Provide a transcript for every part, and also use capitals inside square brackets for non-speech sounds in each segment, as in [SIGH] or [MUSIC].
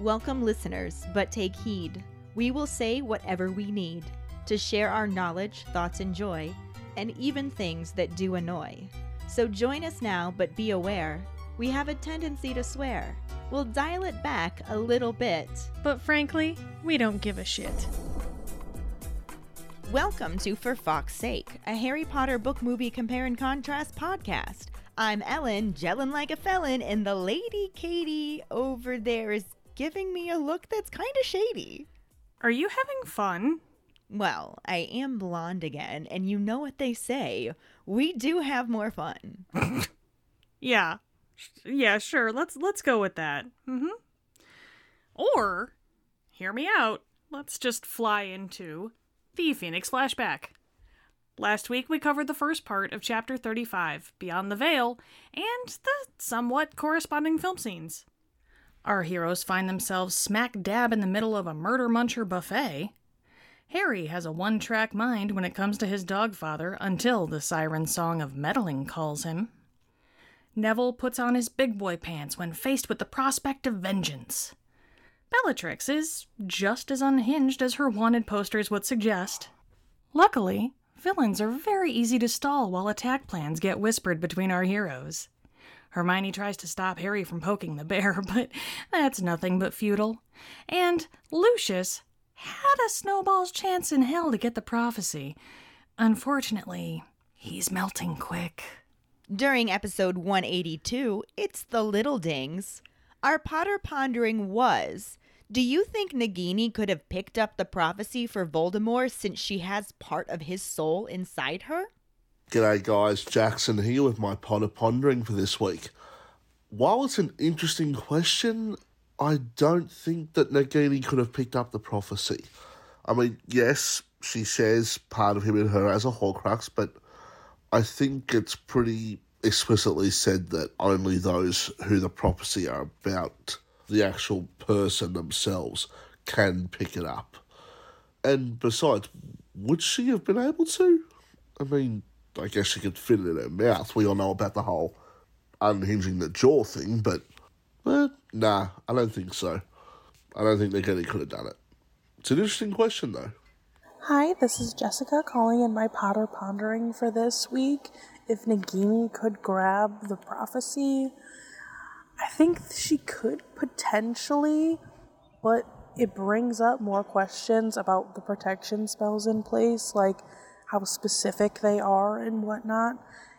Welcome, listeners, but take heed. We will say whatever we need to share our knowledge, thoughts, and joy, and even things that do annoy. So join us now, but be aware we have a tendency to swear. We'll dial it back a little bit. But frankly, we don't give a shit. Welcome to For Fawkes' Sake, a Harry Potter book movie compare and contrast podcast. I'm Ellen, gelling like a felon, and the lady Keighty over there is giving me a look that's kind of shady. Are you having fun? Well, I am blonde again, and you know what they say. We do have more fun. [LAUGHS] Yeah. Yeah, sure. Let's let's go with that. Mhm. Or hear me out. Let's just fly into the Phoenix flashback. Last week we covered the first part of chapter 35, Beyond the Veil, and the somewhat corresponding film scenes. Our heroes find themselves smack dab in the middle of a murder muncher buffet. Harry has a one track mind when it comes to his dogfather until the siren song of meddling calls him. Neville puts on his big boy pants when faced with the prospect of vengeance. Bellatrix is just as unhinged as her wanted posters would suggest. Luckily, villains are very easy to stall while attack plans get whispered between our heroes. Hermione tries to stop Harry from poking the bear, [LAUGHS] but that's nothing but futile. And Lucius had a snowball's chance in hell to get the prophecy. Unfortunately, he's melting quick. During episode 182, it's the little dings. Our Potter pondering was Do you think Nagini could have picked up the prophecy for Voldemort since she has part of his soul inside her? G'day guys, Jackson here with my Potter Pondering for this week. While it's an interesting question, I don't think that Nagini could have picked up the prophecy. I mean, yes, she shares part of him in her as a Horcrux, but I think it's pretty explicitly said that only those who the prophecy are about, the actual person themselves, can pick it up. And besides, would she have been able to? I mean, I guess she could fit it in her mouth. We all know about the whole unhinging the jaw thing, but eh, nah, I don't think so. I don't think Nagini could have done it. It's an interesting question, though. Hi, this is Jessica calling in my Potter Pondering for this week. If Nagini could grab the prophecy, I think she could potentially, but it brings up more questions about the protection spells in place, like how specific they are and whatnot.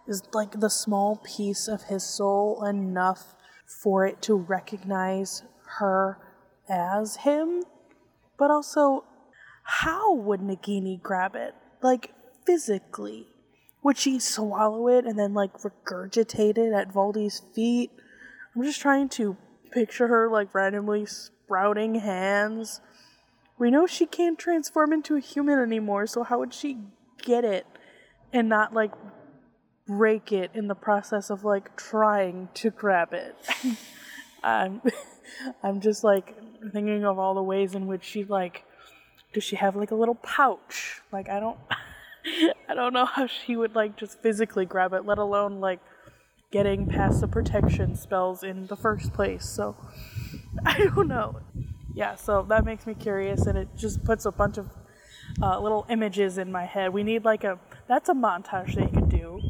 Is like the small piece of his soul enough for it to recognize her as him? But also, how would Nagini grab it? Like, physically? Would she swallow it and then, like, regurgitate it at Voldy's feet? I'm just trying to picture her, like, randomly sprouting hands. We know she can't transform into a human anymore, so how would she get it and not, like, break it in the process of, like, trying to grab it? [LAUGHS] I'm, [LAUGHS] I'm just, like, thinking of all the ways in which she, like, does she have like a little pouch? Like I don't [LAUGHS] I don't know how she would like just physically grab it, let alone like getting past the protection spells in the first place. So I don't know. Yeah, so that makes me curious and it just puts a bunch of uh, little images in my head. We need like a that's a montage they could do.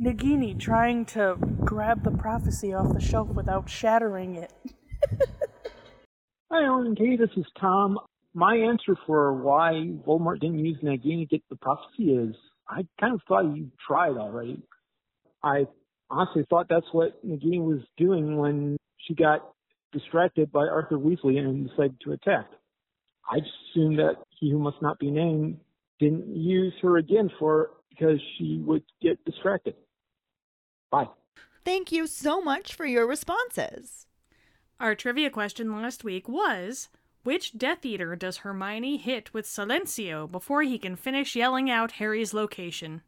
Nagini trying to grab the prophecy off the shelf without shattering it. Hi, Ellen and This is Tom my answer for why Voldemort didn't use Nagini to get the prophecy is I kind of thought you tried already. I honestly thought that's what Nagini was doing when she got distracted by Arthur Weasley and decided to attack. I assumed that he who must not be named didn't use her again for because she would get distracted. Bye. Thank you so much for your responses. Our trivia question last week was which Death Eater does Hermione hit with Silencio before he can finish yelling out Harry's location?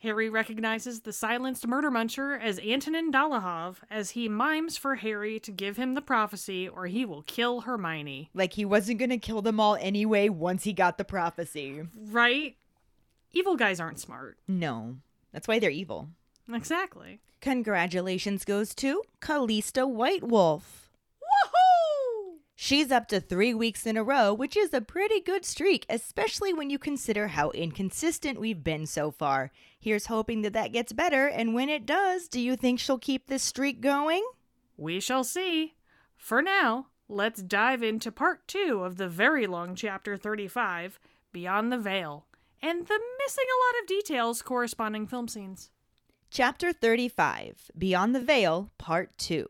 Harry recognizes the silenced murder muncher as Antonin Dolohov as he mimes for Harry to give him the prophecy or he will kill Hermione. Like he wasn't going to kill them all anyway once he got the prophecy. Right? Evil guys aren't smart. No. That's why they're evil. Exactly. Congratulations goes to Callista White Wolf. She's up to three weeks in a row, which is a pretty good streak, especially when you consider how inconsistent we've been so far. Here's hoping that that gets better, and when it does, do you think she'll keep this streak going? We shall see. For now, let's dive into part two of the very long chapter 35 Beyond the Veil, and the missing a lot of details corresponding film scenes. Chapter 35 Beyond the Veil, Part 2.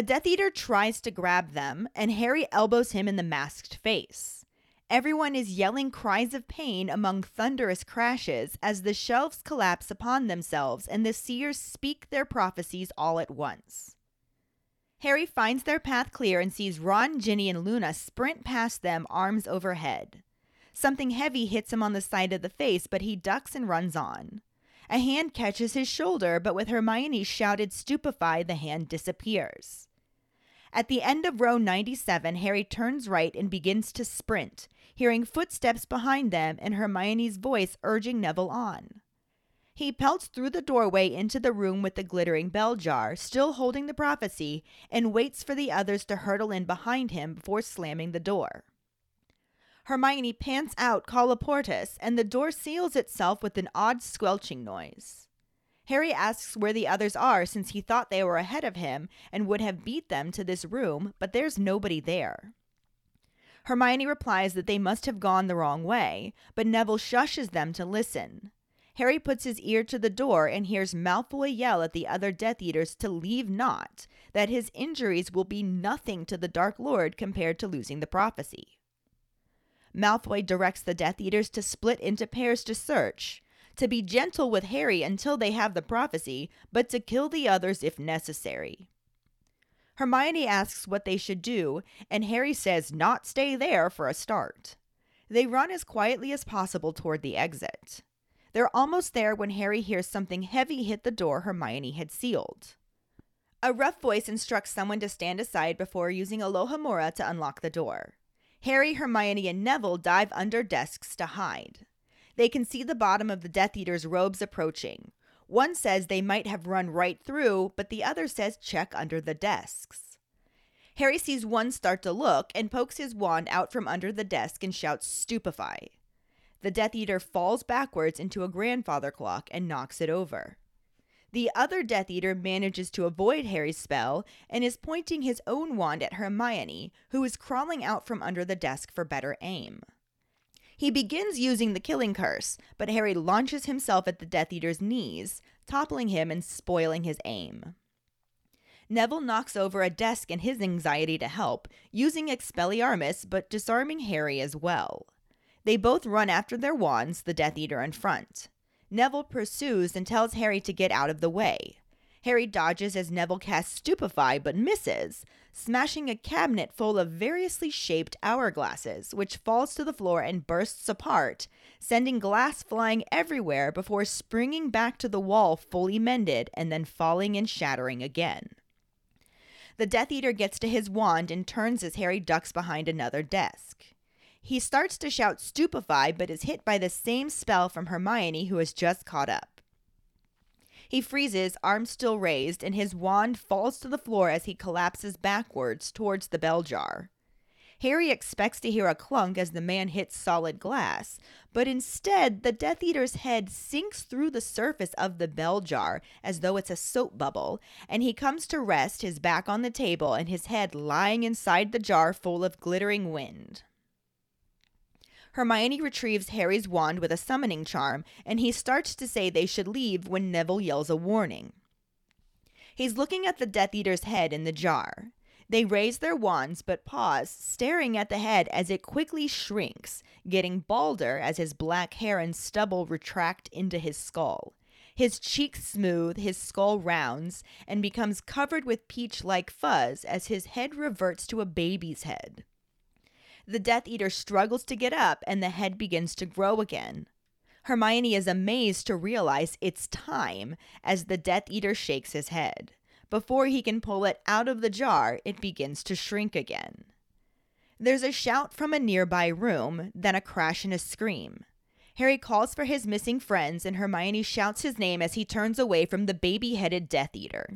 A Death Eater tries to grab them, and Harry elbows him in the masked face. Everyone is yelling cries of pain among thunderous crashes as the shelves collapse upon themselves and the seers speak their prophecies all at once. Harry finds their path clear and sees Ron, Ginny, and Luna sprint past them, arms overhead. Something heavy hits him on the side of the face, but he ducks and runs on. A hand catches his shoulder, but with Hermione's shouted stupefy, the hand disappears. At the end of row 97, Harry turns right and begins to sprint, hearing footsteps behind them and Hermione's voice urging Neville on. He pelts through the doorway into the room with the glittering bell jar, still holding the prophecy, and waits for the others to hurtle in behind him before slamming the door. Hermione pants out Colloportus, and the door seals itself with an odd squelching noise. Harry asks where the others are since he thought they were ahead of him and would have beat them to this room, but there's nobody there. Hermione replies that they must have gone the wrong way, but Neville shushes them to listen. Harry puts his ear to the door and hears Malfoy yell at the other Death Eaters to leave Nott, that his injuries will be nothing to the Dark Lord compared to losing the prophecy. Malfoy directs the Death Eaters to split into pairs to search, to be gentle with Harry until they have the prophecy, but to kill the others if necessary. Hermione asks what they should do, and Harry says not stay there for a start. They run as quietly as possible toward the exit. They're almost there when Harry hears something heavy hit the door Hermione had sealed. A rough voice instructs someone to stand aside before using Alohomora to unlock the door. Harry, Hermione, and Neville dive under desks to hide. They can see the bottom of the Death Eater's robes approaching. One says they might have run right through, but the other says check under the desks. Harry sees one start to look and pokes his wand out from under the desk and shouts, Stupefy. The Death Eater falls backwards into a grandfather clock and knocks it over. The other Death Eater manages to avoid Harry's spell and is pointing his own wand at Hermione, who is crawling out from under the desk for better aim. He begins using the killing curse, but Harry launches himself at the Death Eater's knees, toppling him and spoiling his aim. Neville knocks over a desk in his anxiety to help, using Expelliarmus but disarming Harry as well. They both run after their wands, the Death Eater in front. Neville pursues and tells Harry to get out of the way. Harry dodges as Neville casts Stupefy but misses, smashing a cabinet full of variously shaped hourglasses, which falls to the floor and bursts apart, sending glass flying everywhere before springing back to the wall fully mended and then falling and shattering again. The Death Eater gets to his wand and turns as Harry ducks behind another desk. He starts to shout stupefy, but is hit by the same spell from Hermione, who has just caught up. He freezes, arms still raised, and his wand falls to the floor as he collapses backwards towards the bell jar. Harry expects to hear a clunk as the man hits solid glass, but instead, the Death Eater's head sinks through the surface of the bell jar as though it's a soap bubble, and he comes to rest, his back on the table and his head lying inside the jar full of glittering wind. Hermione retrieves Harry's wand with a summoning charm, and he starts to say they should leave when Neville yells a warning. He's looking at the Death Eater's head in the jar. They raise their wands but pause, staring at the head as it quickly shrinks, getting balder as his black hair and stubble retract into his skull. His cheeks smooth, his skull rounds, and becomes covered with peach like fuzz as his head reverts to a baby's head. The Death Eater struggles to get up and the head begins to grow again. Hermione is amazed to realize it's time as the Death Eater shakes his head. Before he can pull it out of the jar, it begins to shrink again. There's a shout from a nearby room, then a crash and a scream. Harry calls for his missing friends, and Hermione shouts his name as he turns away from the baby headed Death Eater.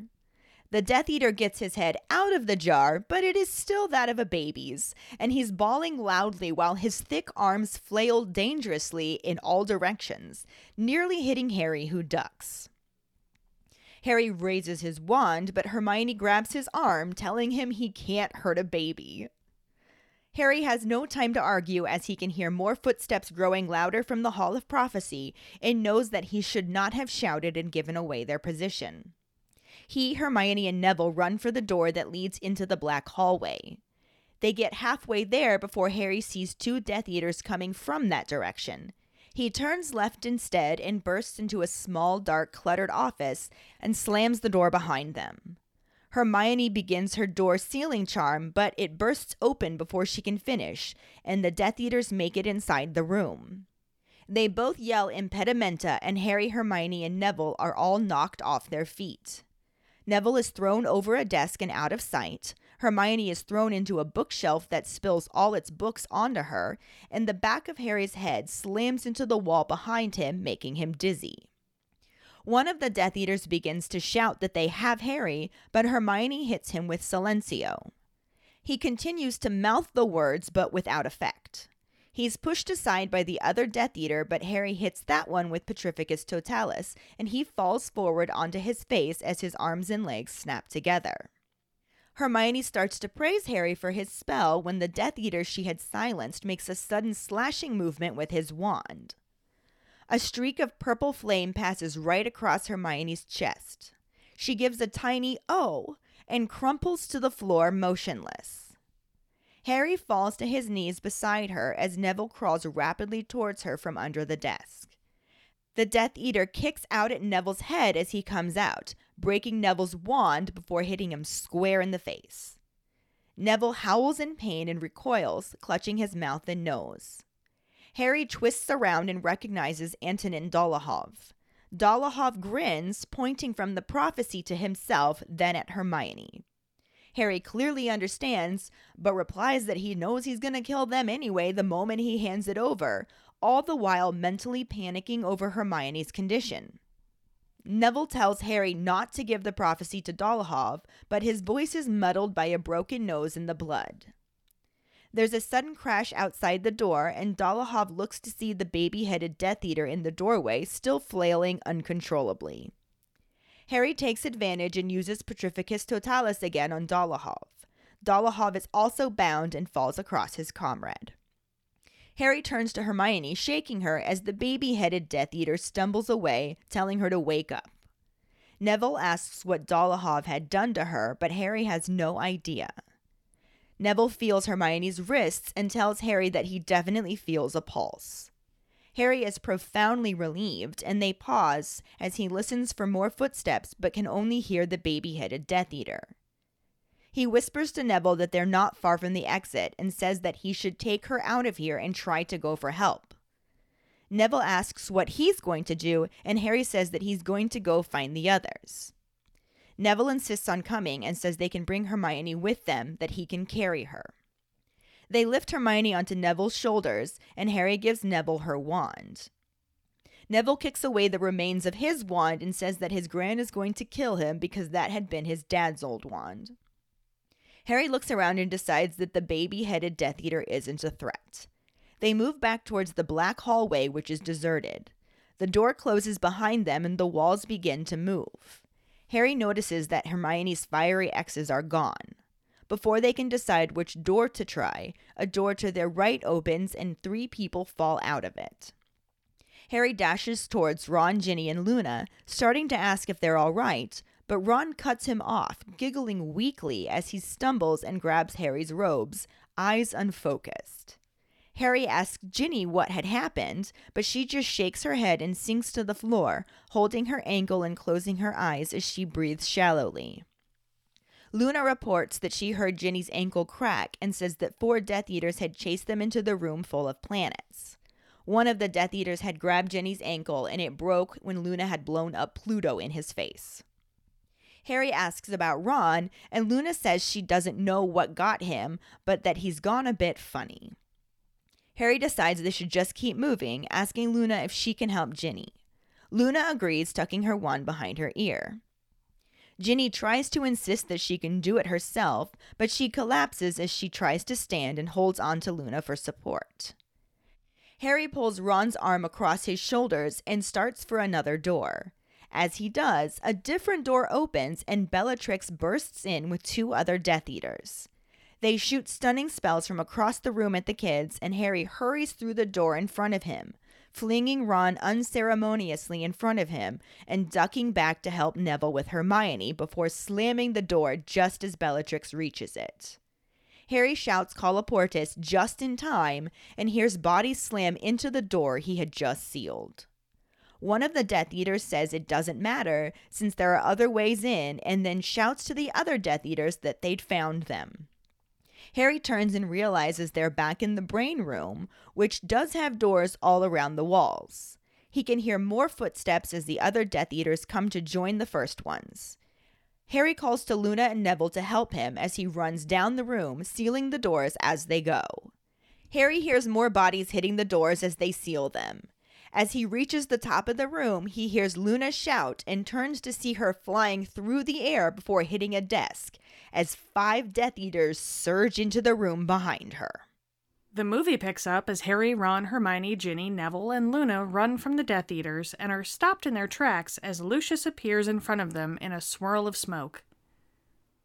The Death Eater gets his head out of the jar, but it is still that of a baby's, and he's bawling loudly while his thick arms flail dangerously in all directions, nearly hitting Harry, who ducks. Harry raises his wand, but Hermione grabs his arm, telling him he can't hurt a baby. Harry has no time to argue as he can hear more footsteps growing louder from the Hall of Prophecy and knows that he should not have shouted and given away their position. He, Hermione, and Neville run for the door that leads into the black hallway. They get halfway there before Harry sees two Death Eaters coming from that direction. He turns left instead and bursts into a small, dark, cluttered office and slams the door behind them. Hermione begins her door sealing charm, but it bursts open before she can finish, and the Death Eaters make it inside the room. They both yell impedimenta, and Harry, Hermione, and Neville are all knocked off their feet. Neville is thrown over a desk and out of sight. Hermione is thrown into a bookshelf that spills all its books onto her, and the back of Harry's head slams into the wall behind him, making him dizzy. One of the Death Eaters begins to shout that they have Harry, but Hermione hits him with Silencio. He continues to mouth the words, but without effect. He's pushed aside by the other Death Eater, but Harry hits that one with Petrificus Totalis, and he falls forward onto his face as his arms and legs snap together. Hermione starts to praise Harry for his spell when the Death Eater she had silenced makes a sudden slashing movement with his wand. A streak of purple flame passes right across Hermione's chest. She gives a tiny oh and crumples to the floor motionless. Harry falls to his knees beside her as Neville crawls rapidly towards her from under the desk. The Death Eater kicks out at Neville's head as he comes out, breaking Neville's wand before hitting him square in the face. Neville howls in pain and recoils, clutching his mouth and nose. Harry twists around and recognizes Antonin Dolohov. Dolohov grins, pointing from the prophecy to himself, then at Hermione. Harry clearly understands, but replies that he knows he's going to kill them anyway the moment he hands it over, all the while mentally panicking over Hermione's condition. Neville tells Harry not to give the prophecy to Dolohov, but his voice is muddled by a broken nose and the blood. There's a sudden crash outside the door, and Dolohov looks to see the baby headed Death Eater in the doorway, still flailing uncontrollably. Harry takes advantage and uses Petrificus Totalis again on Dolohov. Dolohov is also bound and falls across his comrade. Harry turns to Hermione, shaking her as the baby headed Death Eater stumbles away, telling her to wake up. Neville asks what Dolohov had done to her, but Harry has no idea. Neville feels Hermione's wrists and tells Harry that he definitely feels a pulse. Harry is profoundly relieved, and they pause as he listens for more footsteps but can only hear the baby headed Death Eater. He whispers to Neville that they're not far from the exit and says that he should take her out of here and try to go for help. Neville asks what he's going to do, and Harry says that he's going to go find the others. Neville insists on coming and says they can bring Hermione with them, that he can carry her. They lift Hermione onto Neville's shoulders, and Harry gives Neville her wand. Neville kicks away the remains of his wand and says that his gran is going to kill him because that had been his dad's old wand. Harry looks around and decides that the baby headed Death Eater isn't a threat. They move back towards the black hallway, which is deserted. The door closes behind them and the walls begin to move. Harry notices that Hermione's fiery X's are gone. Before they can decide which door to try, a door to their right opens and three people fall out of it. Harry dashes towards Ron, Ginny, and Luna, starting to ask if they're all right, but Ron cuts him off, giggling weakly as he stumbles and grabs Harry's robes, eyes unfocused. Harry asks Ginny what had happened, but she just shakes her head and sinks to the floor, holding her ankle and closing her eyes as she breathes shallowly. Luna reports that she heard Ginny's ankle crack and says that four Death Eaters had chased them into the room full of planets. One of the Death Eaters had grabbed Ginny's ankle and it broke when Luna had blown up Pluto in his face. Harry asks about Ron, and Luna says she doesn't know what got him, but that he's gone a bit funny. Harry decides they should just keep moving, asking Luna if she can help Ginny. Luna agrees, tucking her wand behind her ear. Ginny tries to insist that she can do it herself, but she collapses as she tries to stand and holds on to Luna for support. Harry pulls Ron's arm across his shoulders and starts for another door. As he does, a different door opens and Bellatrix bursts in with two other Death Eaters. They shoot stunning spells from across the room at the kids, and Harry hurries through the door in front of him, flinging Ron unceremoniously in front of him and ducking back to help Neville with Hermione before slamming the door just as Bellatrix reaches it. Harry shouts Colloportus just in time and hears bodies slam into the door he had just sealed. One of the Death Eaters says it doesn't matter since there are other ways in and then shouts to the other Death Eaters that they'd found them. Harry turns and realizes they're back in the brain room, which does have doors all around the walls. He can hear more footsteps as the other Death Eaters come to join the first ones. Harry calls to Luna and Neville to help him as he runs down the room, sealing the doors as they go. Harry hears more bodies hitting the doors as they seal them. As he reaches the top of the room, he hears Luna shout and turns to see her flying through the air before hitting a desk as five Death Eaters surge into the room behind her. The movie picks up as Harry, Ron, Hermione, Ginny, Neville, and Luna run from the Death Eaters and are stopped in their tracks as Lucius appears in front of them in a swirl of smoke.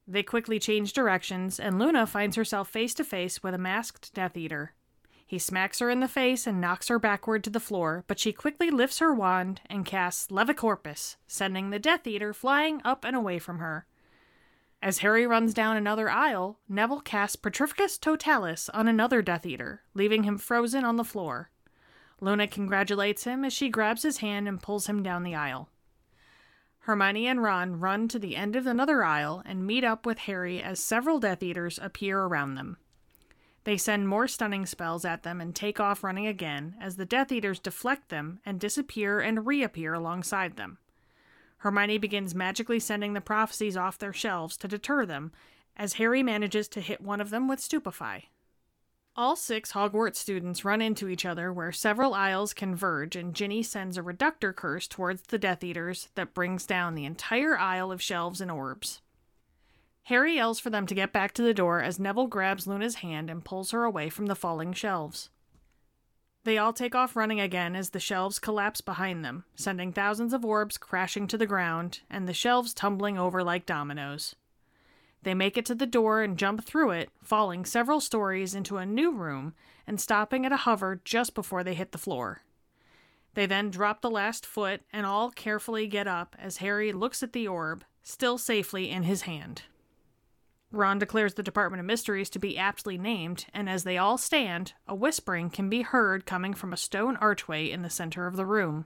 They quickly change directions, and Luna finds herself face to face with a masked Death Eater. He smacks her in the face and knocks her backward to the floor, but she quickly lifts her wand and casts Levicorpus, sending the Death Eater flying up and away from her. As Harry runs down another aisle, Neville casts Petrificus Totalis on another Death Eater, leaving him frozen on the floor. Luna congratulates him as she grabs his hand and pulls him down the aisle. Hermione and Ron run to the end of another aisle and meet up with Harry as several Death Eaters appear around them. They send more stunning spells at them and take off running again as the Death Eaters deflect them and disappear and reappear alongside them. Hermione begins magically sending the prophecies off their shelves to deter them, as Harry manages to hit one of them with Stupefy. All six Hogwarts students run into each other where several aisles converge, and Ginny sends a reductor curse towards the Death Eaters that brings down the entire aisle of shelves and orbs. Harry yells for them to get back to the door as Neville grabs Luna's hand and pulls her away from the falling shelves. They all take off running again as the shelves collapse behind them, sending thousands of orbs crashing to the ground and the shelves tumbling over like dominoes. They make it to the door and jump through it, falling several stories into a new room and stopping at a hover just before they hit the floor. They then drop the last foot and all carefully get up as Harry looks at the orb, still safely in his hand. Ron declares the Department of Mysteries to be aptly named, and as they all stand, a whispering can be heard coming from a stone archway in the center of the room.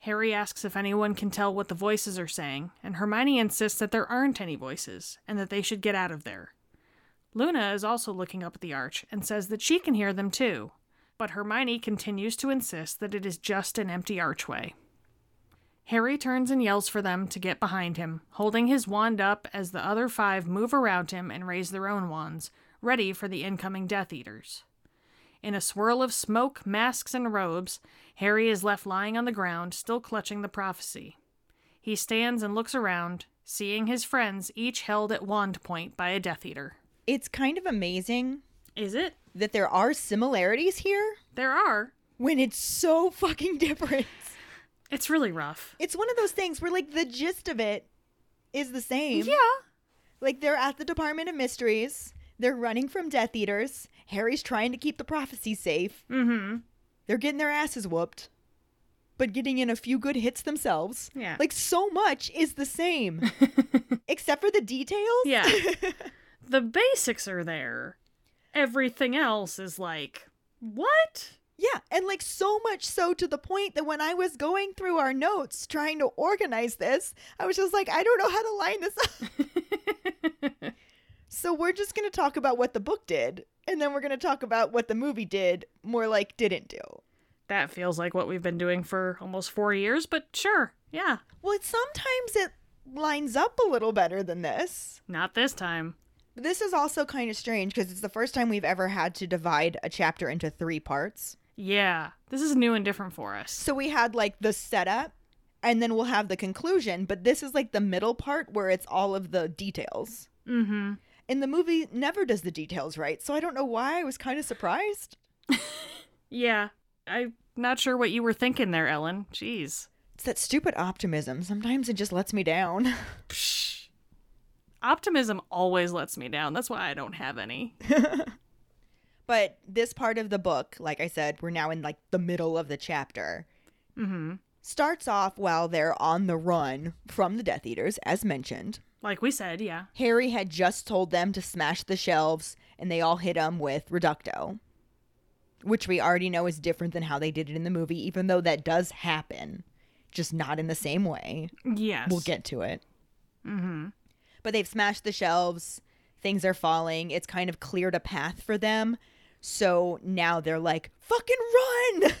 Harry asks if anyone can tell what the voices are saying, and Hermione insists that there aren't any voices, and that they should get out of there. Luna is also looking up at the arch and says that she can hear them too, but Hermione continues to insist that it is just an empty archway. Harry turns and yells for them to get behind him, holding his wand up as the other five move around him and raise their own wands, ready for the incoming Death Eaters. In a swirl of smoke, masks, and robes, Harry is left lying on the ground, still clutching the prophecy. He stands and looks around, seeing his friends each held at wand point by a Death Eater. It's kind of amazing Is it? that there are similarities here There are. when it's so fucking different. It's really rough. It's one of those things where like the gist of it is the same. Yeah. Like they're at the Department of Mysteries. They're running from Death Eaters. Harry's trying to keep the prophecy safe. Mm-hmm. They're getting their asses whooped, but getting in a few good hits themselves. Yeah. Like so much is the same, [LAUGHS] except for the details. Yeah. [LAUGHS] the basics are there. Everything else is like, what? Yeah, and like so much so to the point that when I was going through our notes trying to organize this, I was just like, I don't know how to line this up. [LAUGHS] so we're just going to talk about what the book did, and then we're going to talk about what the movie did, more like didn't do. That feels like what we've been doing for almost four years, but sure. Yeah. Well, sometimes it lines up a little better than this. Not this time. This is also kind of strange because it's the first time we've ever had to divide a chapter into three parts. Yeah. This is new and different for us. So we had like the setup, and then we'll have the conclusion. But this is like the middle part where it's all of the details. Mm-hmm. And the movie never does the details right, so I don't know why I was kind of surprised. [LAUGHS] Yeah. I'm not sure what you were thinking there, Ellen. Jeez. It's that stupid optimism. Sometimes it just lets me down. [LAUGHS] Psh. Optimism always lets me down. That's why I don't have any. [LAUGHS] But this part of the book, like I said, we're now in like the middle of the chapter. Mm-hmm. Starts off while they're on the run from the Death Eaters, as mentioned. Like we said, yeah. Harry had just told them to smash the shelves, and they all hit him with Reducto, which we already know is different than how they did it in the movie, even though that does happen, just not in the same way. Yes. We'll get to it. Mm-hmm. But they've smashed the shelves, things are falling, it's kind of cleared a path for them. So now they're like, fucking run!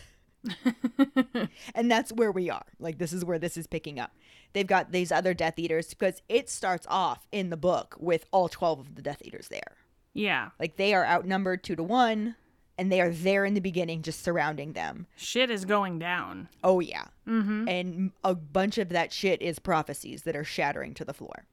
[LAUGHS] and that's where we are. Like, this is where this is picking up. They've got these other Death Eaters because it starts off in the book with all 12 of the Death Eaters there. Yeah. Like, they are outnumbered two to one, and they are there in the beginning just surrounding them. Shit is going down. Oh, yeah. Mm-hmm. And a bunch of that shit is prophecies that are shattering to the floor.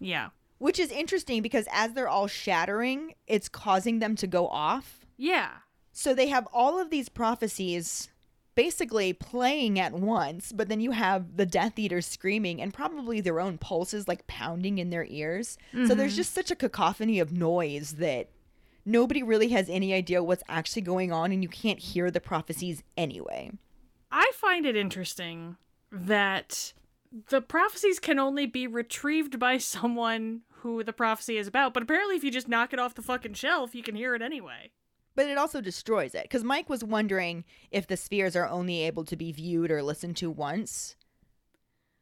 Yeah. Which is interesting because as they're all shattering, it's causing them to go off. Yeah. So they have all of these prophecies basically playing at once, but then you have the Death Eaters screaming and probably their own pulses like pounding in their ears. So there's mm-hmm. just such a cacophony of noise that nobody really has any idea what's actually going on and you can't hear the prophecies anyway. I find it interesting that the prophecies can only be retrieved by someone who the prophecy is about, but apparently if you just knock it off the fucking shelf, you can hear it anyway. But it also destroys it because Mike was wondering if the spheres are only able to be viewed or listened to once.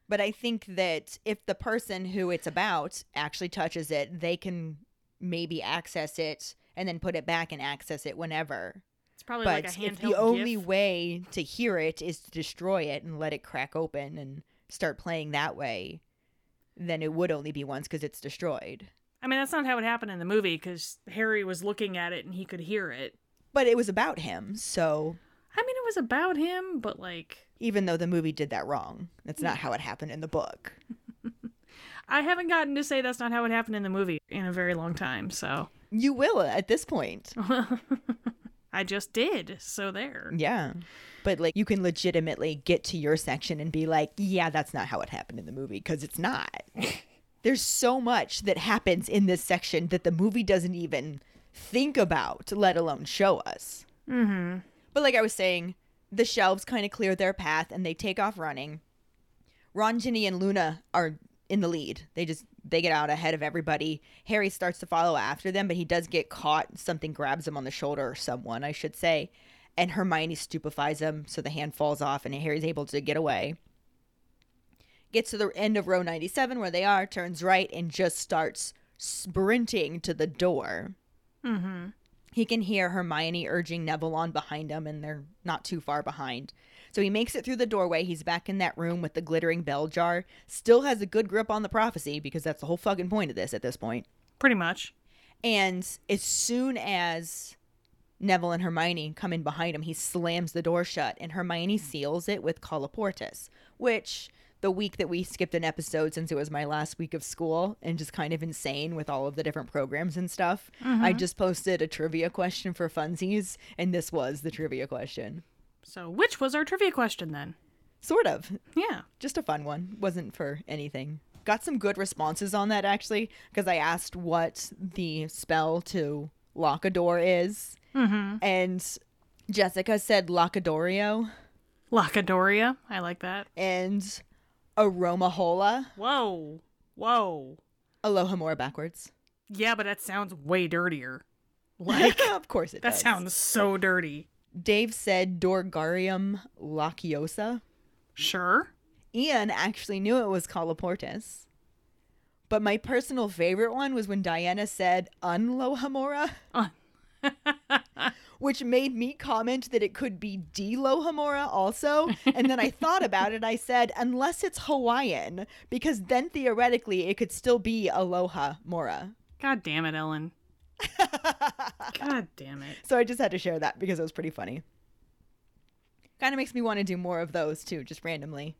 But I think that if the person who it's about actually touches it, they can maybe access it and then put it back and access it whenever. It's probably but like a handheld if the only GIF. way to hear it is to destroy it and let it crack open and start playing that way, then it would only be once because it's destroyed. I mean, that's not how it happened in the movie because Harry was looking at it and he could hear it. But it was about him, so I mean, it was about him, but like, even though the movie did that wrong, that's not how it happened in the book. [LAUGHS] I haven't gotten to say that's not how it happened in the movie in a very long time, so You will at this point. [LAUGHS] I just did. So there. Yeah. But like you can legitimately get to your section and be like, yeah, that's not how it happened in the movie because it's not. [LAUGHS] There's so much that happens in this section that the movie doesn't even think about, let alone show us. Mm-hmm. But like I was saying, the shelves kind of clear their path and they take off running. Ron, Ginny, and Luna are in the lead. They just they get out ahead of everybody. Harry starts to follow after them, but he does get caught. Something grabs him on the shoulder, or someone, I should say. And Hermione stupefies him, so the hand falls off, and Harry's able to get away. Gets to the end of row 97 where they are, turns right, and just starts sprinting to the door. Mm-hmm. He can hear Hermione urging Neville on behind him, and they're not too far behind. So he makes it through the doorway. He's back in that room with the glittering bell jar. Still has a good grip on the prophecy because that's the whole fucking point of this at this point. Pretty much. And as soon as Neville and Hermione come in behind him, he slams the door shut, and Hermione seals it with Colloportus, which the week that we skipped an episode since it was my last week of school and just kind of insane with all of the different programs and stuff, I mm-hmm. just posted a trivia question for funsies, and this was the trivia question. So, which was our trivia question then? Sort of. Yeah. Just a fun one. Wasn't for anything. Got some good responses on that actually, because I asked what the spell to lock a door is, Mm-hmm. and Jessica said Locadorio Lacadoria. I like that. and Aromahola. Whoa. Whoa. Alohomora backwards. Yeah, but that sounds way dirtier. Like, [LAUGHS] of course it that does. sounds so dirty. Dave said Dorgarium Laciosa. Sure. Ian actually knew it was Colloportus. But my personal favorite one was when Diana said Unlohamora, Uh, [LAUGHS] which made me comment that it could be Delohamora also. And then I thought about it. I said, unless it's Hawaiian, because then theoretically it could still be Aloha Mora. God damn it, Ellen. God [LAUGHS] damn it. So I just had to share that because it was pretty funny. Kind of makes me want to do more of those too, just randomly.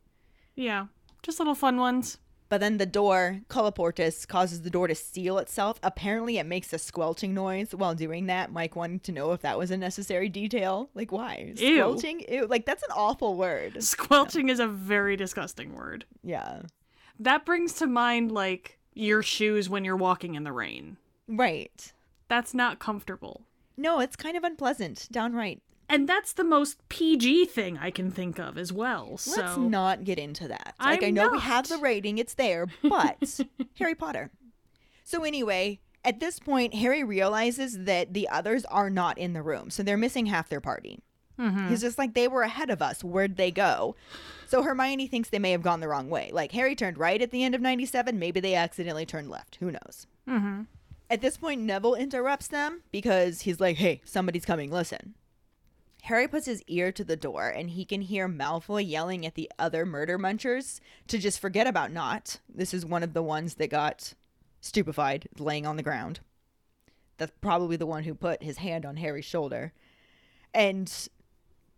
Yeah. Just little fun ones. But then the door, Colloportus, causes the door to seal itself. Apparently, it makes a squelching noise while doing that. Mike wanted to know if that was a necessary detail. Like, why? Ew. Squelching? Ew. Like, that's an awful word. [LAUGHS] Squelching is a very disgusting word. Yeah. That brings to mind, like, your shoes when you're walking in the rain. Right. That's not comfortable. No, it's kind of unpleasant, downright. And that's the most PG thing I can think of as well. So Let's not get into that. Like, i I'm know we have the rating, it's there, but [LAUGHS] Harry Potter. So, anyway, at this point, Harry realizes that the others are not in the room. So, they're missing half their party. He's just like, they were ahead of us. Where'd they go? So, Hermione thinks they may have gone the wrong way. Like, Harry turned right at the end of 97. Maybe they accidentally turned left. Who knows? Mhm. At this point, Neville interrupts them because he's like, hey, somebody's coming. Listen. Harry puts his ear to the door and he can hear Malfoy yelling at the other murder munchers to just forget about Nott. This is one of the ones that got stupefied, laying on the ground. That's probably the one who put his hand on Harry's shoulder. And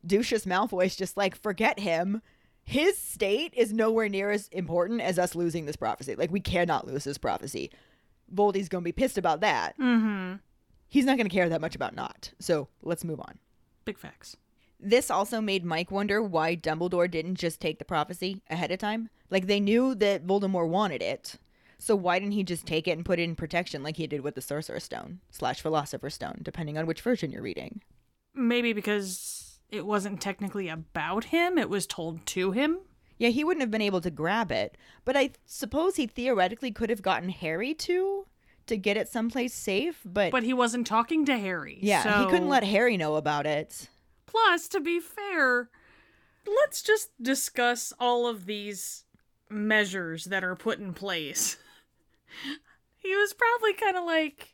Lucius Malfoy's just like, forget him. His state is nowhere near as important as us losing this prophecy. Like, we cannot lose this prophecy. Voldy's to be pissed about that. Mhm. He's not to care that much about Nott. So let's move on. Big facts. This also made Mike wonder why Dumbledore didn't just take the prophecy ahead of time. Like they knew that Voldemort wanted it, so why didn't he just take it and put it in protection like he did with the Sorcerer's Stone slash Philosopher's Stone, depending on which version you're reading? Maybe because it wasn't technically about him, it was told to him. Yeah, he wouldn't have been able to grab it, but I suppose he theoretically could have gotten Harry to to get it someplace safe. But, But he wasn't talking to Harry. yeah, so... he couldn't let Harry know about it. Plus, to be fair, let's just discuss all of these measures that are put in place. [LAUGHS] he was probably kind of like,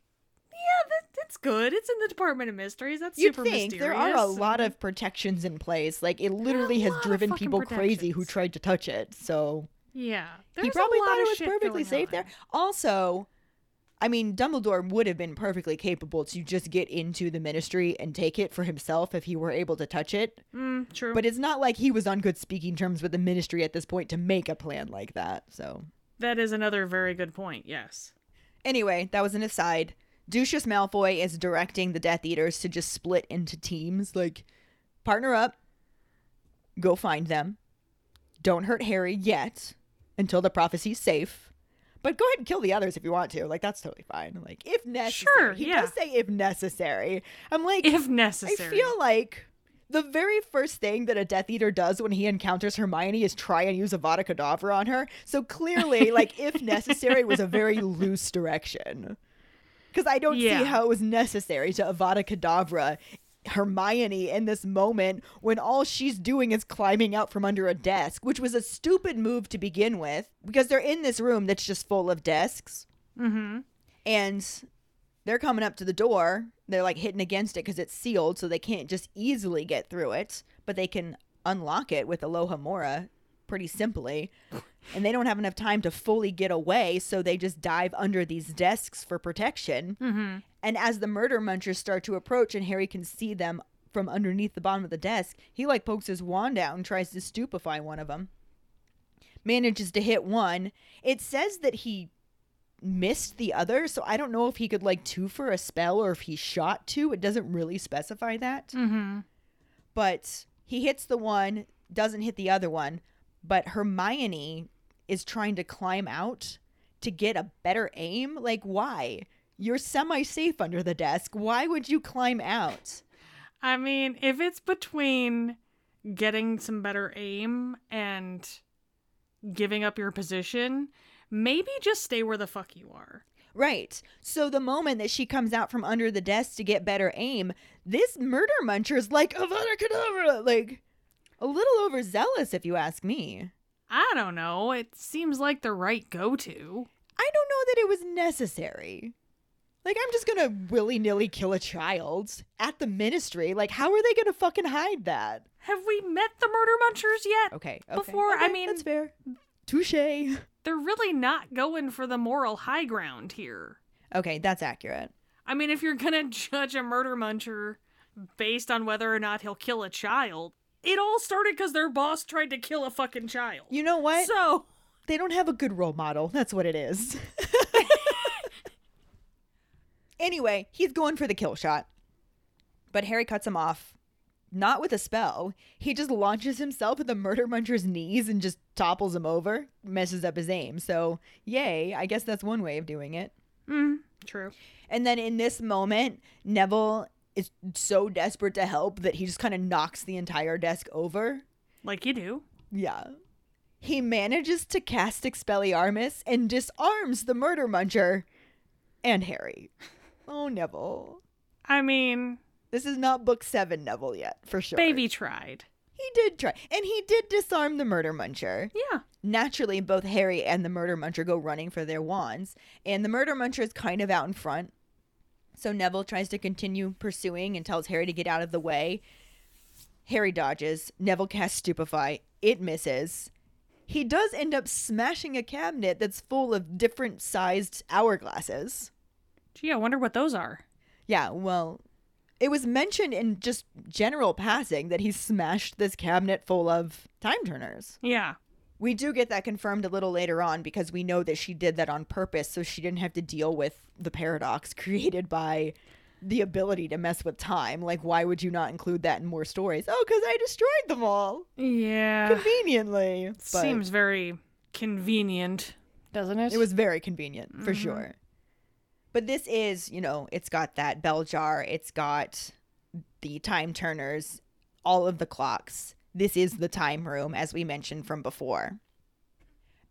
yeah, that, that's good. It's in the Department of Mysteries. That's You'd super think mysterious. there are a lot of protections in place. Like it literally has driven people crazy who tried to touch it. So Yeah. he probably thought it was perfectly safe on. there. Also, I mean, Dumbledore would have been perfectly capable to just get into the ministry and take it for himself if he were able to touch it. Mm, true. But it's not like he was on good speaking terms with the ministry at this point to make a plan like that. So, that is another very good point. Yes. anyway, that was an aside. Lucius Malfoy is directing the Death Eaters to just split into teams. Like, partner up, go find them. Don't hurt Harry yet until the prophecy's safe. But go ahead and kill the others if you want to. Like, that's totally fine. Like, if necessary. Sure, he yeah. does say if necessary. I'm like, If necessary. I feel like the very first thing that a Death Eater does when he encounters Hermione is try and use Avada Kedavra on her. So clearly, [LAUGHS] like, if necessary was a very loose direction. Because I don't Yeah. see how it was necessary to Avada Kedavra Hermione in this moment when all she's doing is climbing out from under a desk, which was a stupid move to begin with because they're in this room that's just full of desks mm-hmm. and they're coming up to the door. They're like hitting against it because it's sealed, so they can't just easily get through it, but they can unlock it with Alohomora pretty simply. And they don't have enough time to fully get away, so they just dive under these desks for protection. Mm-hmm. And as the murder munchers start to approach and Harry can see them from underneath the bottom of the desk, he like pokes his wand out and tries to stupefy one of them. Manages to hit one. It says that he missed the other, so I don't know if he could like two for a spell or if he shot two. It doesn't really specify that. Mm-hmm. But he hits the one, doesn't hit the other one. But Hermione is trying to climb out to get a better aim. Like, why? You're semi safe under the desk. Why would you climb out? I mean, if it's between getting some better aim and giving up your position, maybe just stay where the fuck you are. Right. So the moment that she comes out from under the desk to get better aim, this murder muncher's like Avada Kedavra, like a little overzealous, if you ask me. I don't know. It seems like the right go to. I don't know that it was necessary. Like, I'm just gonna willy nilly kill a child at the ministry. Like, how are they gonna fucking hide that? Have we met the murder munchers yet? Okay. okay Before, I mean- that's fair. Touche. They're really not going for the moral high ground here. Okay, that's accurate. I mean, if you're gonna [LAUGHS] judge a murder muncher based on whether or not he'll kill a child, it all started because their boss tried to kill a fucking child. You know what? So they don't have a good role model. That's what it is. [LAUGHS] anyway, he's going for the kill shot. But Harry cuts him off. Not with a spell. He just launches himself at the murder muncher's knees and just topples him over, messes up his aim. So, yay, I guess that's one way of doing it. mm, true. And then in this moment, Neville is so desperate to help that he just kind of knocks the entire desk over. Like you do. Yeah. He manages to cast Expelliarmus and disarms the murder muncher and Harry. [LAUGHS] Oh, Neville. I mean, This is not book seven Neville yet, for sure. baby tried. He did try. And he did disarm the murder muncher. Yeah. Naturally, both Harry and the murder muncher go running for their wands, and the murder muncher is kind of out in front. So Neville tries to continue pursuing and tells Harry to get out of the way. Harry dodges. Neville casts Stupefy. It misses. He does end up smashing a cabinet that's full of different sized hourglasses. Gee, I wonder what those are. Yeah, well, it was mentioned in just general passing that he smashed this cabinet full of time turners. Yeah. We do get that confirmed a little later on because we know that she did that on purpose so she didn't have to deal with the paradox [LAUGHS] created by the ability to mess with time. Like, why would you not include that in more stories? Oh, because I destroyed them all Yeah. conveniently. But Seems very convenient, doesn't it? it was very convenient for mm-hmm. sure. But this is, you know, it's got that bell jar, it's got the time turners, all of the clocks. This is the time room, as we mentioned from before.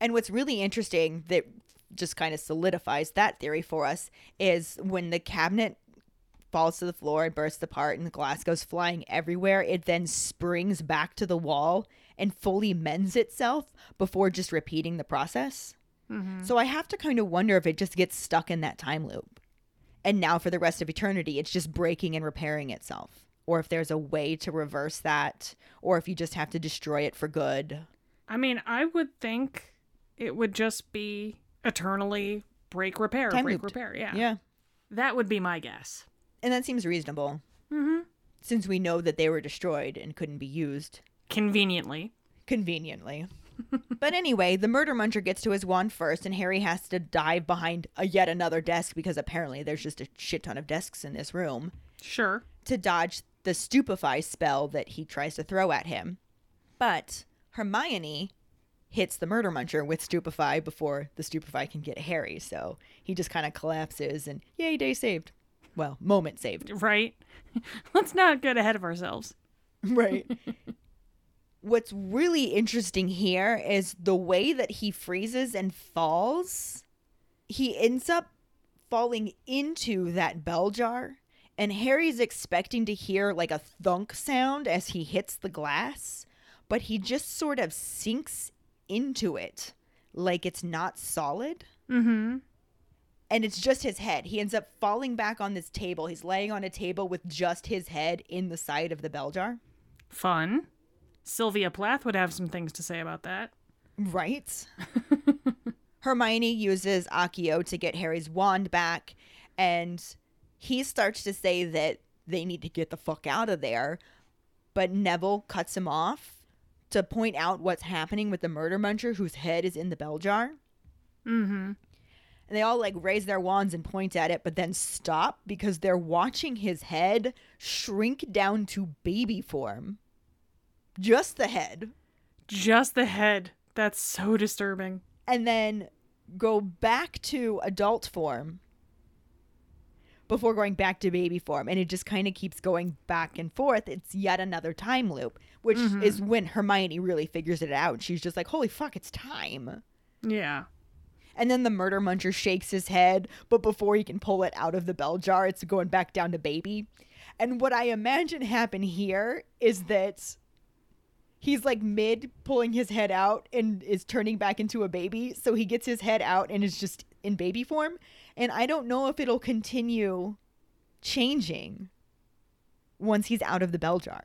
And what's really interesting that just kind of solidifies that theory for us is when the cabinet falls to the floor and bursts apart and the glass goes flying everywhere, it then springs back to the wall and fully mends itself before just repeating the process. Mm-hmm. So I have to kind of wonder if it just gets stuck in that time loop. And now for the rest of eternity, it's just breaking and repairing itself. Or if there's a way to reverse that, or if you just have to destroy it for good. I mean, I would think it would just be eternally break repair, Time break looped. repair. Yeah. Yeah. That would be my guess. And that seems reasonable. Mm-hmm. Since we know that they were destroyed and couldn't be used Conveniently. conveniently. [LAUGHS] but anyway, the murder muncher gets to his wand first, and Harry has to dive behind a yet another desk because apparently there's just a shit ton of desks in this room. Sure. to dodge the stupefy spell that he tries to throw at him. But Hermione hits the murder muncher with stupefy before the stupefy can get Harry, so he just kind of collapses and yay, day saved. Well, moment saved. Right? [LAUGHS] Let's not get ahead of ourselves. [LAUGHS] Right. [LAUGHS] What's really interesting here is the way that he freezes and falls. He ends up falling into that bell jar, and Harry's expecting to hear like a thunk sound as he hits the glass, but he just sort of sinks into it like it's not solid. Mm-hmm. And it's just his head. He ends up falling back on this table. He's laying on a table with just his head in the side of the bell jar. Fun. Sylvia Plath would have some things to say about that. Right. [LAUGHS] Hermione uses Accio to get Harry's wand back, and he starts to say that they need to get the fuck out of there. But Neville cuts him off to point out what's happening with the murder muncher whose head is in the bell jar. Mm-hmm. And they all like raise their wands and point at it, but then stop because they're watching his head shrink down to baby form. Just the head. Just the head. That's so disturbing. and then go back to adult form before going back to baby form and it just kind of keeps going back and forth it's yet another time loop which mm-hmm. is when hermione really figures it out she's just like holy fuck it's time Yeah. and then the murder muncher shakes his head but before he can pull it out of the bell jar it's going back down to baby and what i imagine happened here is that he's like mid pulling his head out and is turning back into a baby. So he gets his head out and is just in baby form. And I don't know if it'll continue changing once he's out of the bell jar.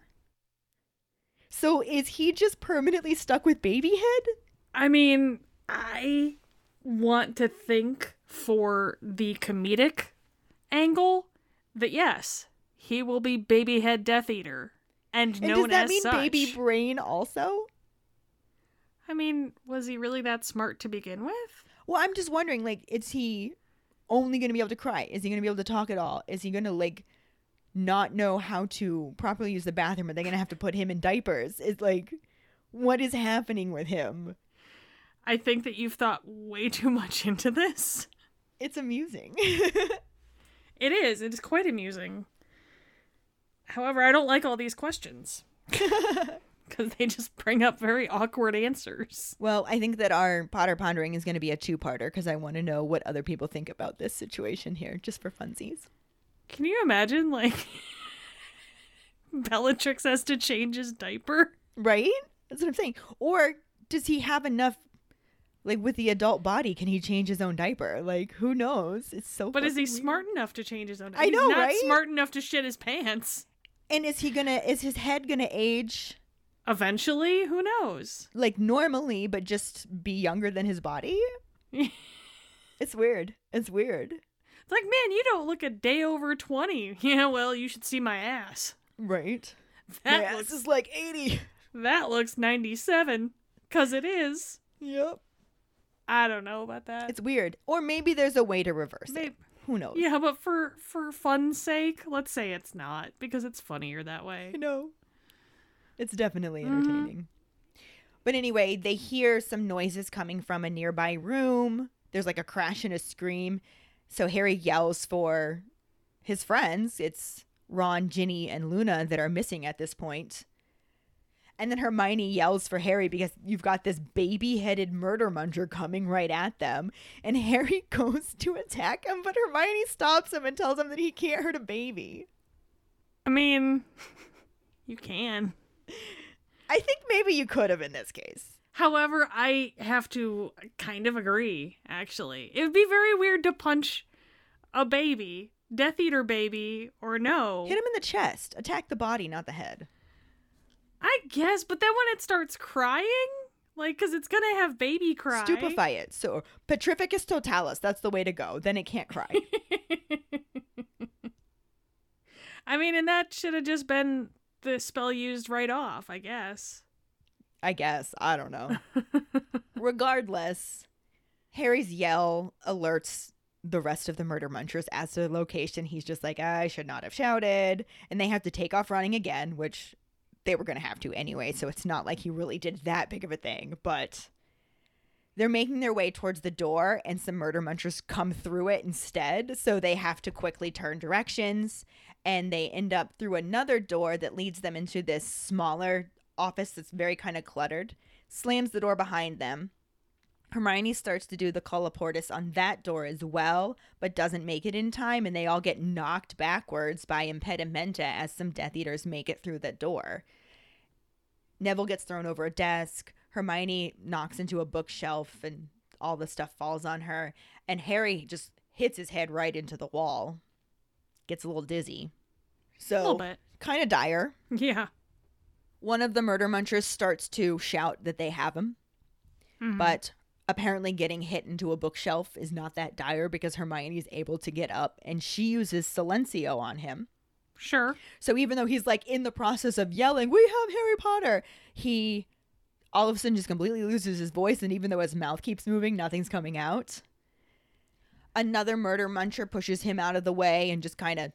So is he just permanently stuck with baby head? I mean, I want to think for the comedic angle that yes, he will be baby head Death Eater. and, And known does that mean such. baby brain also? I mean, was he really that smart to begin with? Well, I'm just wondering, like, is he only going to be able to cry? Is he going to be able to talk at all? Is he going to like not know how to properly use the bathroom? Are they going to have to put him in diapers? It's like, what is happening with him? I think that you've thought way too much into this. It's amusing. [LAUGHS] It is. It is quite amusing. However, I don't like all these questions [LAUGHS] because they just bring up very awkward answers. well, I think that our Potter pondering is going to be a two-parter because I want to know what other people think about this situation here, just for funsies. Can you imagine, like, [LAUGHS] Bellatrix has to change his diaper? Right? That's what I'm saying. Or does he have enough? Like with the adult body, can he change his own diaper? Like who knows? It's so. But is he weird. smart enough to change his own? I He's know, not right? smart enough to shit his pants. And is he gonna? Is his head gonna age Eventually, who knows? like normally, but just be younger than his body? [LAUGHS] It's weird. It's weird. It's like, man, you don't look a day over 20. [LAUGHS] Yeah, well, you should see my ass. Right. That yeah, looks this is like eighty. that looks 97 cuz it is. Yep. I don't know about that. It's weird. Or maybe there's a way to reverse it. Who knows? yeah, but for for fun's sake, let's say it's not because it's funnier that way. I know. It's definitely mm-hmm. entertaining. But anyway, they hear some noises coming from a nearby room. There's like a crash and a scream. So Harry yells for his friends. It's Ron, Ginny, and Luna that are missing at this point. And then Hermione yells for Harry because you've got this baby headed murder muncher coming right at them. And [LAUGHS] Harry goes to attack him, but Hermione stops him and tells him that he can't hurt a baby. I mean, [LAUGHS] you can. I think maybe you could have in this case. However, I have to kind of agree, actually. It would be very weird to punch a baby, Death Eater baby, or no. Hit him in the chest. Attack the body, not the head. I guess, but then when it starts crying, like, because it's going to have baby cry. Stupefy it. So Petrificus totalis, that's the way to go. Then it can't cry. [LAUGHS] I mean, and that should have just been the spell used right off, I guess. I guess. I don't know. [LAUGHS] Regardless, Harry's yell alerts the rest of the murder munchers as to the location. He's just like, I should not have shouted. And they have to take off running again, which they were going to have to anyway. So it's not like he really did that big of a thing. But they're making their way towards the door, and some murder munchers come through it instead. So they have to quickly turn directions. And they end up through another door that leads them into this smaller office that's very kind of cluttered. Slams the door behind them. Hermione starts to do the colloportus on that door as well, but doesn't make it in time, and they all get knocked backwards by impedimenta as some Death Eaters make it through the door. Neville gets thrown over a desk. Hermione knocks into a bookshelf, and all the stuff falls on her. And Harry just hits his head right into the wall. Gets a little dizzy. So, A little bit. kind of dire. Yeah. One of the murder munchers starts to shout that they have him, Mhm. but apparently getting hit into a bookshelf is not that dire because Hermione is able to get up and she uses silencio on him. Sure. So even though he's like in the process of yelling, "We have Harry Potter," he all of a sudden just completely loses his voice and even though his mouth keeps moving, nothing's coming out. Another murder muncher pushes him out of the way and just kind of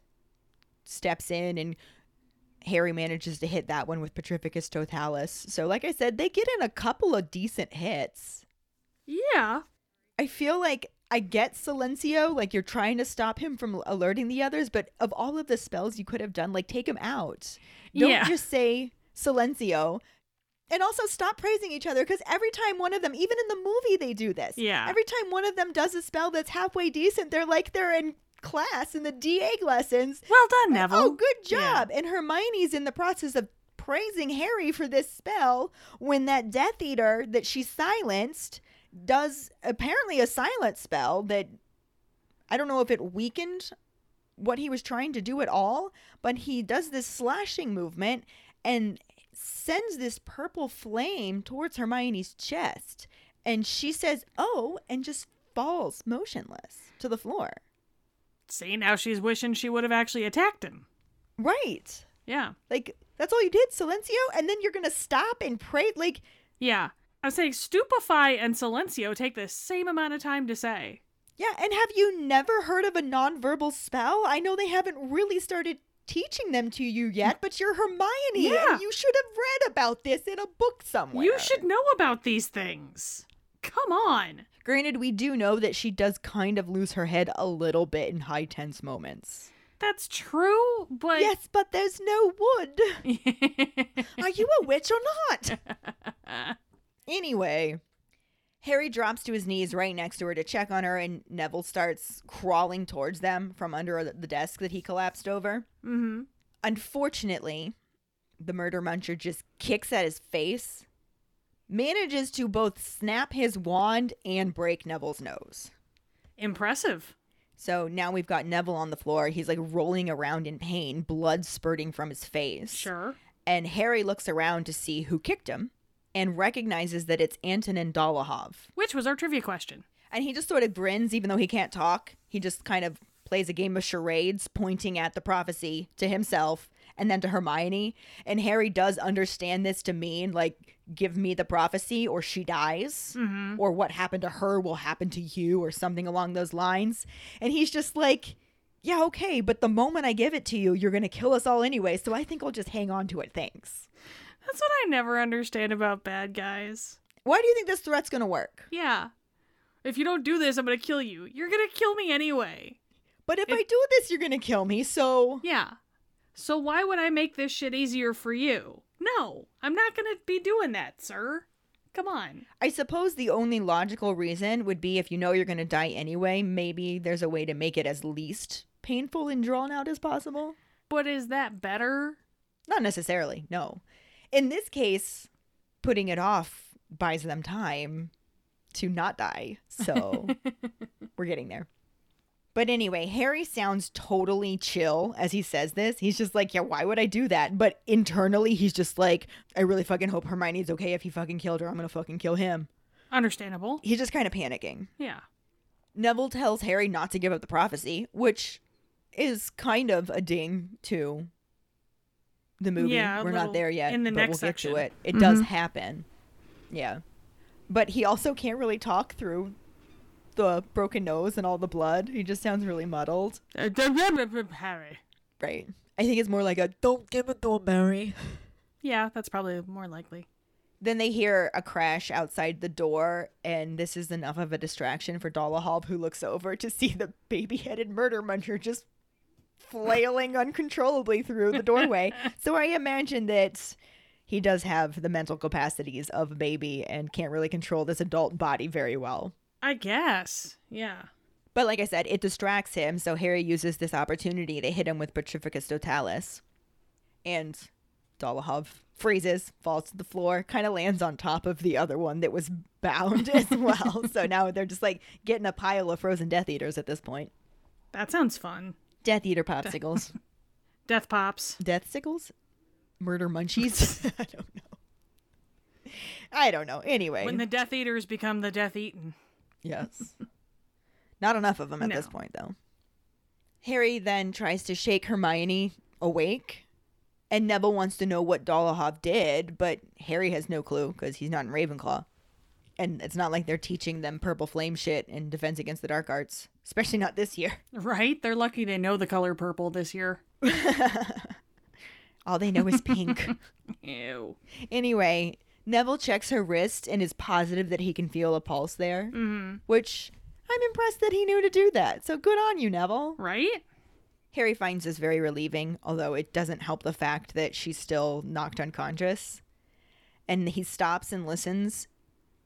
steps in and Harry manages to hit that one with Petrificus Totalis. So like I said, they get in a couple of decent hits. Yeah. I feel like I get Silencio, like you're trying to stop him from alerting the others, but of all of the spells you could have done, like take him out. Don't Yeah. just say Silencio. And also stop praising each other because every time one of them, even in the movie, they do this. Yeah. Every time one of them does a spell that's halfway decent, they're like they're in class in the DA lessons. Well done, Neville. Oh, good Yeah. job. And Hermione's in the process of praising Harry for this spell when that Death Eater that she silenced does apparently a silent spell that I don't know if it weakened what he was trying to do at all, but he does this slashing movement and sends this purple flame towards Hermione's chest. And she says, Oh, and just falls motionless to the floor. See, now she's wishing she would have actually attacked him. Right. Yeah. Like That's all you did, Silencio? And then you're going to stop and pray? Like, Yeah. I'm saying stupefy and silencio take the same amount of time to say. yeah. And have you never heard of a nonverbal spell? I know they haven't really started teaching them to you yet, mm. but you're Hermione. Yeah. And you should have read about this in a book somewhere. You should know about these things. Come on. Granted, we do know that she does kind of lose her head a little bit in high tense moments. That's true, but Yes, but there's no wood. [LAUGHS] Are you a witch or not? [LAUGHS] Anyway, Harry drops to his knees right next to her to check on her, and Neville starts crawling towards them from under the desk that he collapsed over. hmm Unfortunately, the murder muncher just kicks at his face, manages to both snap his wand and break Neville's nose. impressive. So now we've got Neville on the floor. He's like rolling around in pain, blood spurting from his face. Sure. And Harry looks around to see who kicked him and recognizes that it's Antonin Dolohov. Which was our trivia question. And he just sort of grins, even though he can't talk. He just kind of plays a game of charades, pointing at the prophecy to himself and then to Hermione. And Harry does understand this to mean, like, give me the prophecy or she dies, mm-hmm. or what happened to her will happen to you, or something along those lines. And he's just like, yeah, okay, but the moment I give it to you, you're going to kill us all anyway. So I think I'll just hang on to it. Thanks. That's what I never understand about bad guys. Why do you think this threat's to work? Yeah. If you don't do this, I'm to kill you. You're to kill me anyway. But if I do this, you're to kill me. So Yeah. So why would I make this shit easier for you? No, I'm not to be doing that, sir. Come on. I suppose the only logical reason would be if you know you're going to die anyway, maybe there's a way to make it as least painful and drawn out as possible. But is that better? Not necessarily, no. In this case, putting it off buys them time to not die. So [LAUGHS] we're getting there. But anyway, Harry sounds totally chill as he says this. He's just like, yeah, why would I do that? But internally, he's just like, I really fucking hope Hermione's okay if he fucking killed her. I'm to fucking kill him. Understandable. He's just kind of panicking. Yeah. Neville tells Harry not to give up the prophecy, which is kind of a ding to the movie. Yeah, We're little- not there yet, in the but next we'll get section. to it. It does mm-hmm. happen. Yeah. But he also can't really talk through the broken nose and all the blood. He just sounds really muddled. Uh, Harry. Right. I think it's more like a don't give it to him, Harry. Yeah, that's probably more likely. Then they hear a crash outside the door, and this is enough of a distraction for Dolohov, who looks over to see the baby headed murder muncher just flailing uncontrollably through the doorway. [LAUGHS] so I imagine that he does have the mental capacities of a baby and can't really control this adult body very well. I guess. Yeah. But like I said, it distracts him, so Harry uses this opportunity to hit him with Petrificus Totalis. And Dolohov freezes, falls to the floor, kind of lands on top of the other one that was bound as [LAUGHS] well. so now they're just like getting a pile of frozen Death Eaters at this point. That sounds fun. Death Eater popsicles. [LAUGHS] Death pops. Death sickles? Murder munchies? [LAUGHS] [LAUGHS] I don't know. I don't know. Anyway. When the Death Eaters become the Death Eaten. Yes. Not enough of them at No. this point, though. Harry then tries to shake Hermione awake, and Neville wants to know what Dolohov did, but Harry has no clue because he's not in Ravenclaw. And it's not like they're teaching them purple flame shit and defense against the dark arts, especially not this year. [LAUGHS] Right? They're lucky they know the color purple this year. [LAUGHS] All they know is pink. [LAUGHS] Ew. anyway, Neville checks her wrist and is positive that he can feel a pulse there, Mm-hmm. which I'm impressed that he knew to do that. So good on you, Neville. Right? Harry finds this very relieving, although it doesn't help the fact that she's still knocked unconscious. And he stops and listens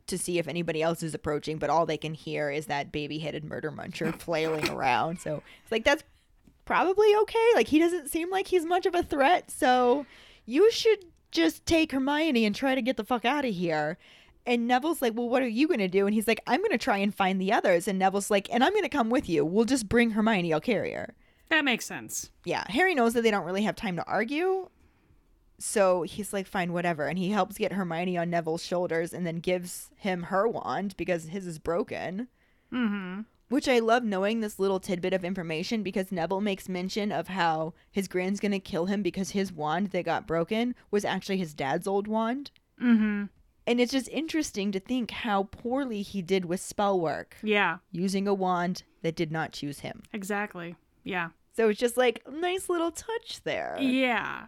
to see if anybody else is approaching, but all they can hear is that baby headed murder muncher [LAUGHS] flailing around. So it's like, that's probably okay. Like, he doesn't seem like he's much of a threat. So you should just take Hermione and try to get the fuck out of here. And Neville's like, Well, what are you going to do? And he's like, I'm going to try and find the others. And Neville's like, And I'm going to come with you. We'll just bring Hermione. I'll carry her That makes sense. yeah, Harry knows that they don't really have time to argue. So he's like, fine, whatever. And he helps get Hermione on Neville's shoulders and then gives him her wand because his is broken. Mm-hmm. Which I love knowing this little tidbit of information because Neville makes mention of how his grand's gonna kill him because his wand that got broken was actually his dad's old wand. Mm-hmm. And it's just interesting to think how poorly he did with spell work, Yeah, using a wand that did not choose him. exactly. Yeah. So it's just like nice little touch there. Yeah.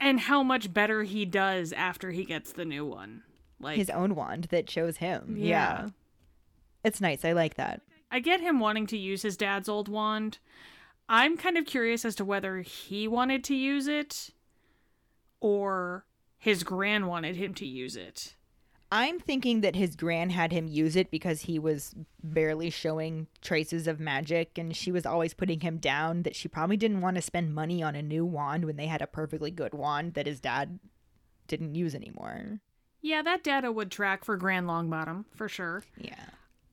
And how much better he does after he gets the new one. Like His own wand that chose him. Yeah. yeah. It's nice. I like that. I get him wanting to use his dad's old wand. I'm kind of curious as to whether he wanted to use it or his gran wanted him to use it. I'm thinking that his gran had him use it because he was barely showing traces of magic and she was always putting him down that she probably didn't want to spend money on a new wand when they had a perfectly good wand that his dad didn't use anymore. Yeah, that data would track for Gran Longbottom, for sure. Yeah.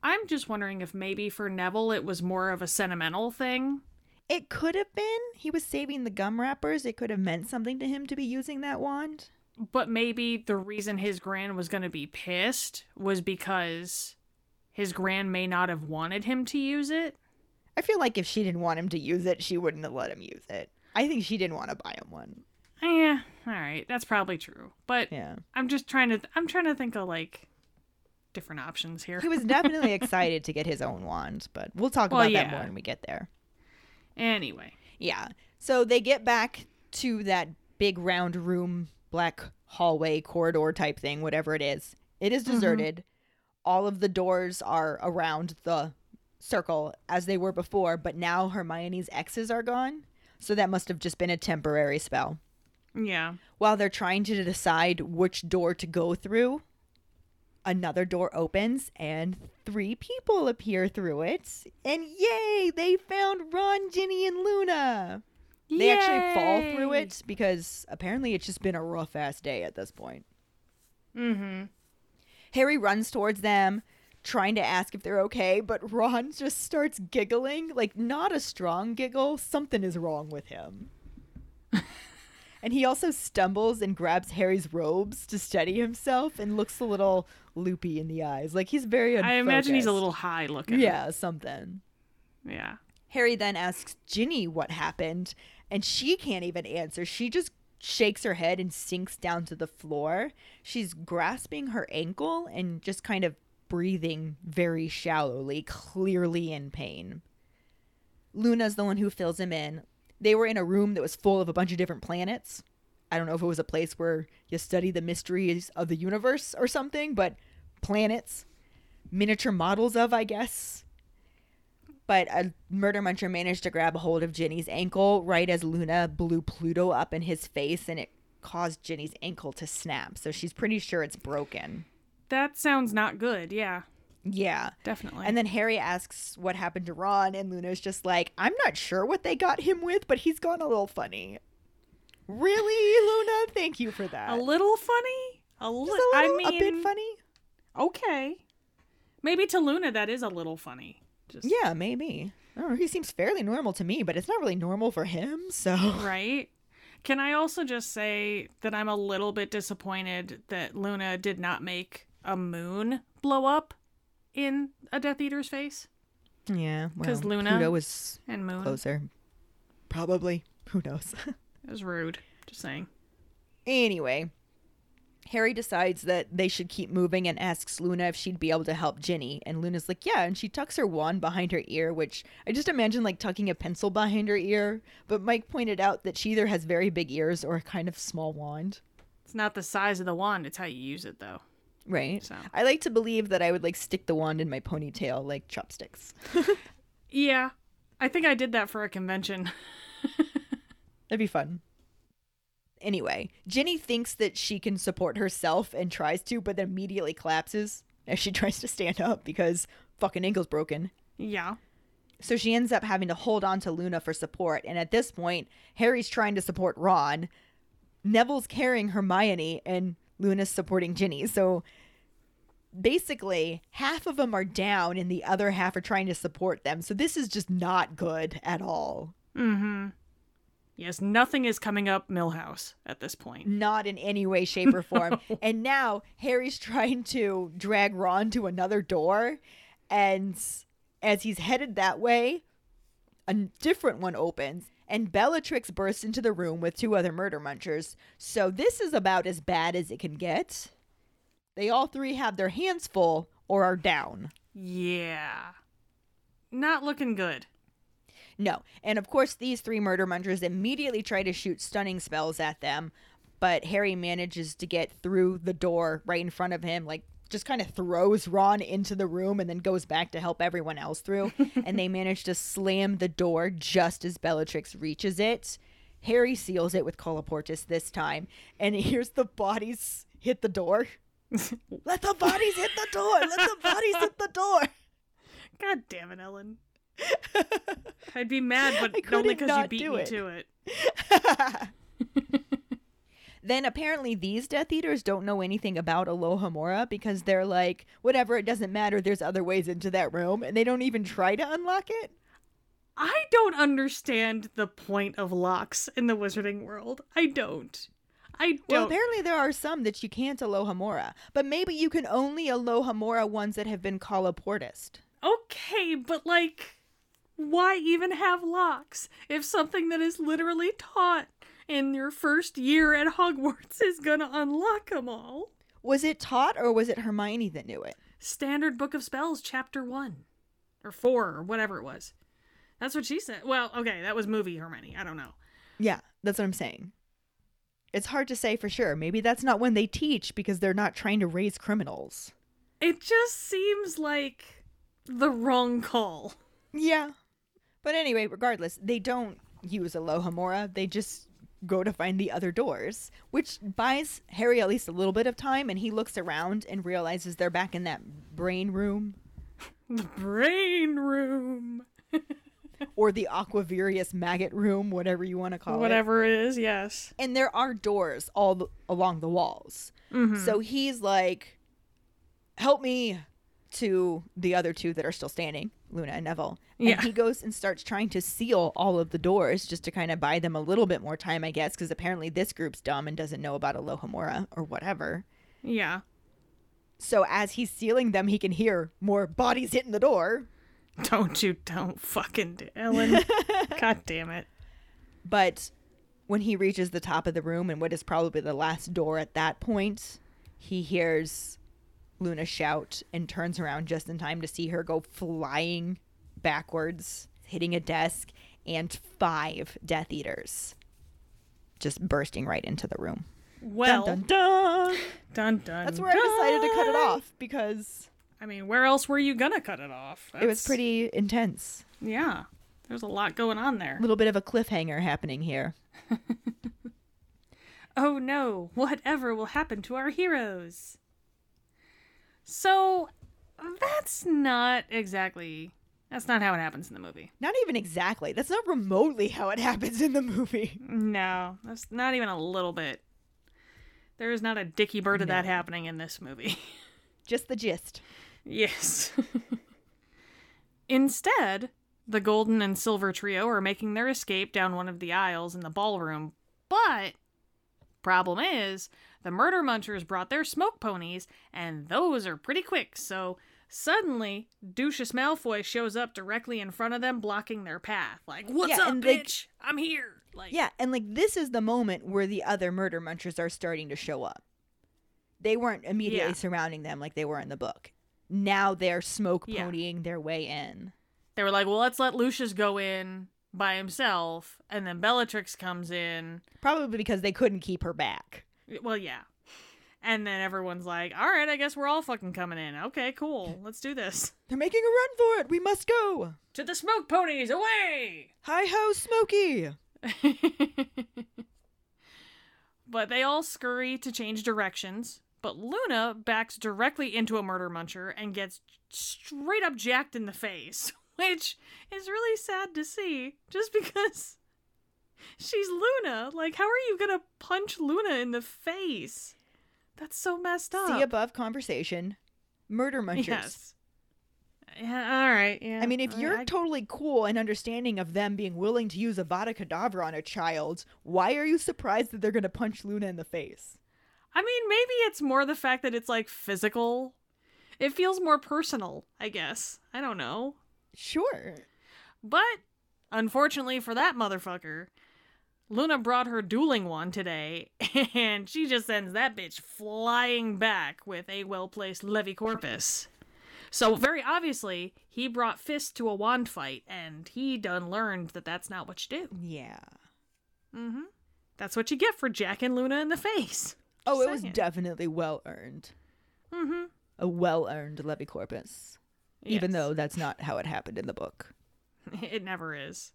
I'm just wondering if maybe for Neville it was more of a sentimental thing. It could have been. He was saving the gum wrappers. It could have meant something to him to be using that wand. But maybe the reason his gran was going to be pissed was because his gran may not have wanted him to use it. I feel like if she didn't want him to use it, she wouldn't have let him use it. I think she didn't want to buy him one. Yeah, all right, that's probably true. But Yeah. I'm just trying to I'm trying to think of like different options here. He was definitely [LAUGHS] excited to get his own wand, but we'll talk Well, about that more when we get there. Anyway, Yeah. So they get back to that big round room, black hallway, corridor type thing, whatever it is. It is mm-hmm. deserted. All of the doors are around the circle as they were before, but now Hermione's X's are gone. So that must have just been a temporary spell. yeah. While they're trying to decide which door to go through, another door opens and three people appear through it. And yay, they found Ron, Ginny, and Luna. They actually fall through it because apparently it's just been a rough ass day at this point. Mm-hmm. Harry runs towards them, trying to ask if they're okay, but Ron [LAUGHS] just starts giggling. Like, not a strong giggle. Something is wrong with him. [LAUGHS] and he also stumbles and grabs Harry's robes to steady himself and looks a little loopy in the eyes. Like, he's very I imagine he's a little high looking. Yeah, something. Yeah. Harry then asks Ginny what happened, and she can't even answer. She just shakes her head and sinks down to the floor. She's grasping her ankle and just kind of breathing very shallowly, clearly in pain. Luna's the one who fills him in. They were in a room that was full of a bunch of different planets. I don't know if it was a place where you study the mysteries of the universe or something, but planets, miniature models of, I guess but a murder muncher managed to grab a hold of Ginny's ankle right as Luna blew Pluto up in his face and it caused Ginny's ankle to snap. So she's pretty sure it's broken. That sounds not good. Yeah. Yeah. Definitely. And then Harry asks what happened to Ron, and Luna's just like, I'm not sure what they got him with, but he's gone a little funny. Really, Luna? Thank you for that. a little funny. A, li- a little, I mean, a bit funny? Okay. Maybe to Luna that is a little funny. Just Yeah, maybe. I don't know. He seems fairly normal to me, but it's not really normal for him, so. right? Can I also just say that I'm a little bit disappointed that Luna did not make a moon blow up in a Death Eater's face? Yeah, 'Cause well, Luna- Pluto was And moon closer. Probably. Who knows? [LAUGHS] it was rude. Just saying. anyway, Harry decides that they should keep moving and asks Luna if she'd be able to help Ginny. And Luna's like, yeah. And she tucks her wand behind her ear, which I just imagine like tucking a pencil behind her ear. But Mike pointed out that she either has very big ears or a kind of small wand. It's not the size of the wand; it's how you use it, though. Right. So. I like to believe that I would like stick the wand in my ponytail like chopsticks. [LAUGHS] Yeah, I think I did that for a convention. [LAUGHS] That'd be fun. Anyway, Ginny thinks that she can support herself and tries to, but then immediately collapses as she [LAUGHS] tries to stand up because fucking ankle's broken. yeah. So she ends up having to hold on to Luna for support. And at this point, Harry's trying to support Ron. Neville's carrying Hermione, and Luna's supporting Ginny. So basically, half of them are down, and the other half are trying to support them. So this is just not good at all. Mm-hmm. Yes, nothing is coming up Milhouse at this point. Not in any way, shape, or form. [LAUGHS] And now Harry's trying to drag Ron to another door, and As he's headed that way, a different one opens, and Bellatrix bursts into the room with two other murder munchers. So this is about as bad as it can get. They all three have their hands full or are down. Yeah. Not looking good. No. And of course, these three murder munchers immediately try to shoot stunning spells at them, but Harry manages to get through the door right in front of him, like just kind of throws Ron into the room and then goes back to help everyone else through. [LAUGHS] and they manage to slam the door just as Bellatrix reaches it. Harry seals it with Colloportus this time, and hears the bodies hit the door. [LAUGHS] Let the bodies hit the door! Let the bodies hit the door! God damn it, Ellen. [LAUGHS] I'd be mad, but only because you beat me it. to it. [LAUGHS] then apparently these Death Eaters don't know anything about Alohomora because they're like, whatever, it doesn't matter. There's other ways into that room, and they don't even try to unlock it. I don't understand the point of locks in the wizarding world. I don't. I don't. apparently there are some that you can't Alohomora, but maybe you can only Alohomora ones that have been Colloportist. okay, but like, why even have locks if something that is literally taught in your first year at Hogwarts is gonna unlock them all? Was it taught or was it Hermione that knew it? Standard Book of Spells, Chapter 1. Or 4, or whatever it was. That's what she said. Well, okay, that was movie Hermione. I don't know. Yeah, that's what I'm saying. It's hard to say for sure. Maybe that's not when they teach because they're not trying to raise criminals. It just seems like the wrong call. Yeah. But anyway, regardless, they don't use Alohomora. They just go to find the other doors, which buys Harry at least a little bit of time, and he looks around and realizes they're back in that brain room The [LAUGHS] brain room. [LAUGHS] or the Aquavirius maggot room, whatever you want to call it. Whatever it is, yes. And there are doors all along the walls. Mm-hmm. So he's like, help me to the other two that are still standing, Luna and Neville. And Yeah. he goes and starts trying to seal all of the doors just to kind of buy them a little bit more time, I guess, because apparently this group's dumb and doesn't know about Alohomora or whatever. Yeah. So as he's sealing them, he can hear more bodies hitting the door. [LAUGHS] Don't you don't fucking do Ellen. [LAUGHS] God damn it. But when he reaches the top of the room and what is probably the last door at that point, he hears Luna shout and turns around just in time to see her go flying backwards, hitting a desk, and five Death Eaters just bursting right into the room. Well, dun, dun, dun. dun, dun, That's where I decided to cut it off because I mean, where else were you gonna cut it off? it was pretty intense. Yeah. There's a lot going on there. A little bit of a cliffhanger happening here. [LAUGHS] Oh no, whatever will happen to our heroes? So, that's not exactly. That's not how it happens in the movie. Not even exactly. That's not remotely how it [LAUGHS] happens in the movie. No, that's not even a little bit. There is not a dicky bird of that happening in this movie. [LAUGHS] Just the gist. yes. Instead, the golden and silver trio are making their escape down one of the aisles in the ballroom, but problem is, the murder munchers brought their smoke ponies, and those are pretty quick, so suddenly Lucius Malfoy shows up directly in front of them, blocking their path. Like, what's Yeah, up, and they- bitch? I'm here. Like, Yeah, and like this is the moment where the other murder munchers are starting to show up. They weren't immediately Yeah. surrounding them like they were in the book. Now they're smoke Yeah. ponying their way in. they were like, well, let's let Lucius go in by himself, and then Bellatrix comes in. Probably because they couldn't keep her back. Well, yeah. And then everyone's like, all right, I guess we're all fucking coming in. Okay, cool. Let's do this. [LAUGHS] They're making a run for it. We must go. To the smoke ponies, away! Hi ho, Smokey. [LAUGHS] but they all scurry to change directions. But Luna backs directly into a murder muncher and gets straight up jacked in the face, [LAUGHS] which is really sad to see just because she's Luna. Like, how are you gonna punch Luna in the face? That's so messed up. See above conversation. Murder munchers. Yes. Yeah, all right. Yeah. I mean, if I- you're I- totally cool and understanding of them being willing to use Avada Kedavra on a child, why are you surprised that they're going to punch Luna in the face? I mean, maybe it's more the fact that it's like physical. It feels more personal, I guess. I don't know. Sure. But unfortunately for that motherfucker, Luna brought her dueling wand today, [LAUGHS] and she just sends that bitch flying back with a well placed Levicorpus. So, very obviously, he brought Fist to a wand fight, and he done learned that that's not what you do. Yeah. Mm hmm. That's what you get for jacking Luna in the face. Oh, Just it was definitely well earned. Mm hmm. A well earned Levicorpus. Even though that's not how it happened in the book. [LAUGHS] It never is.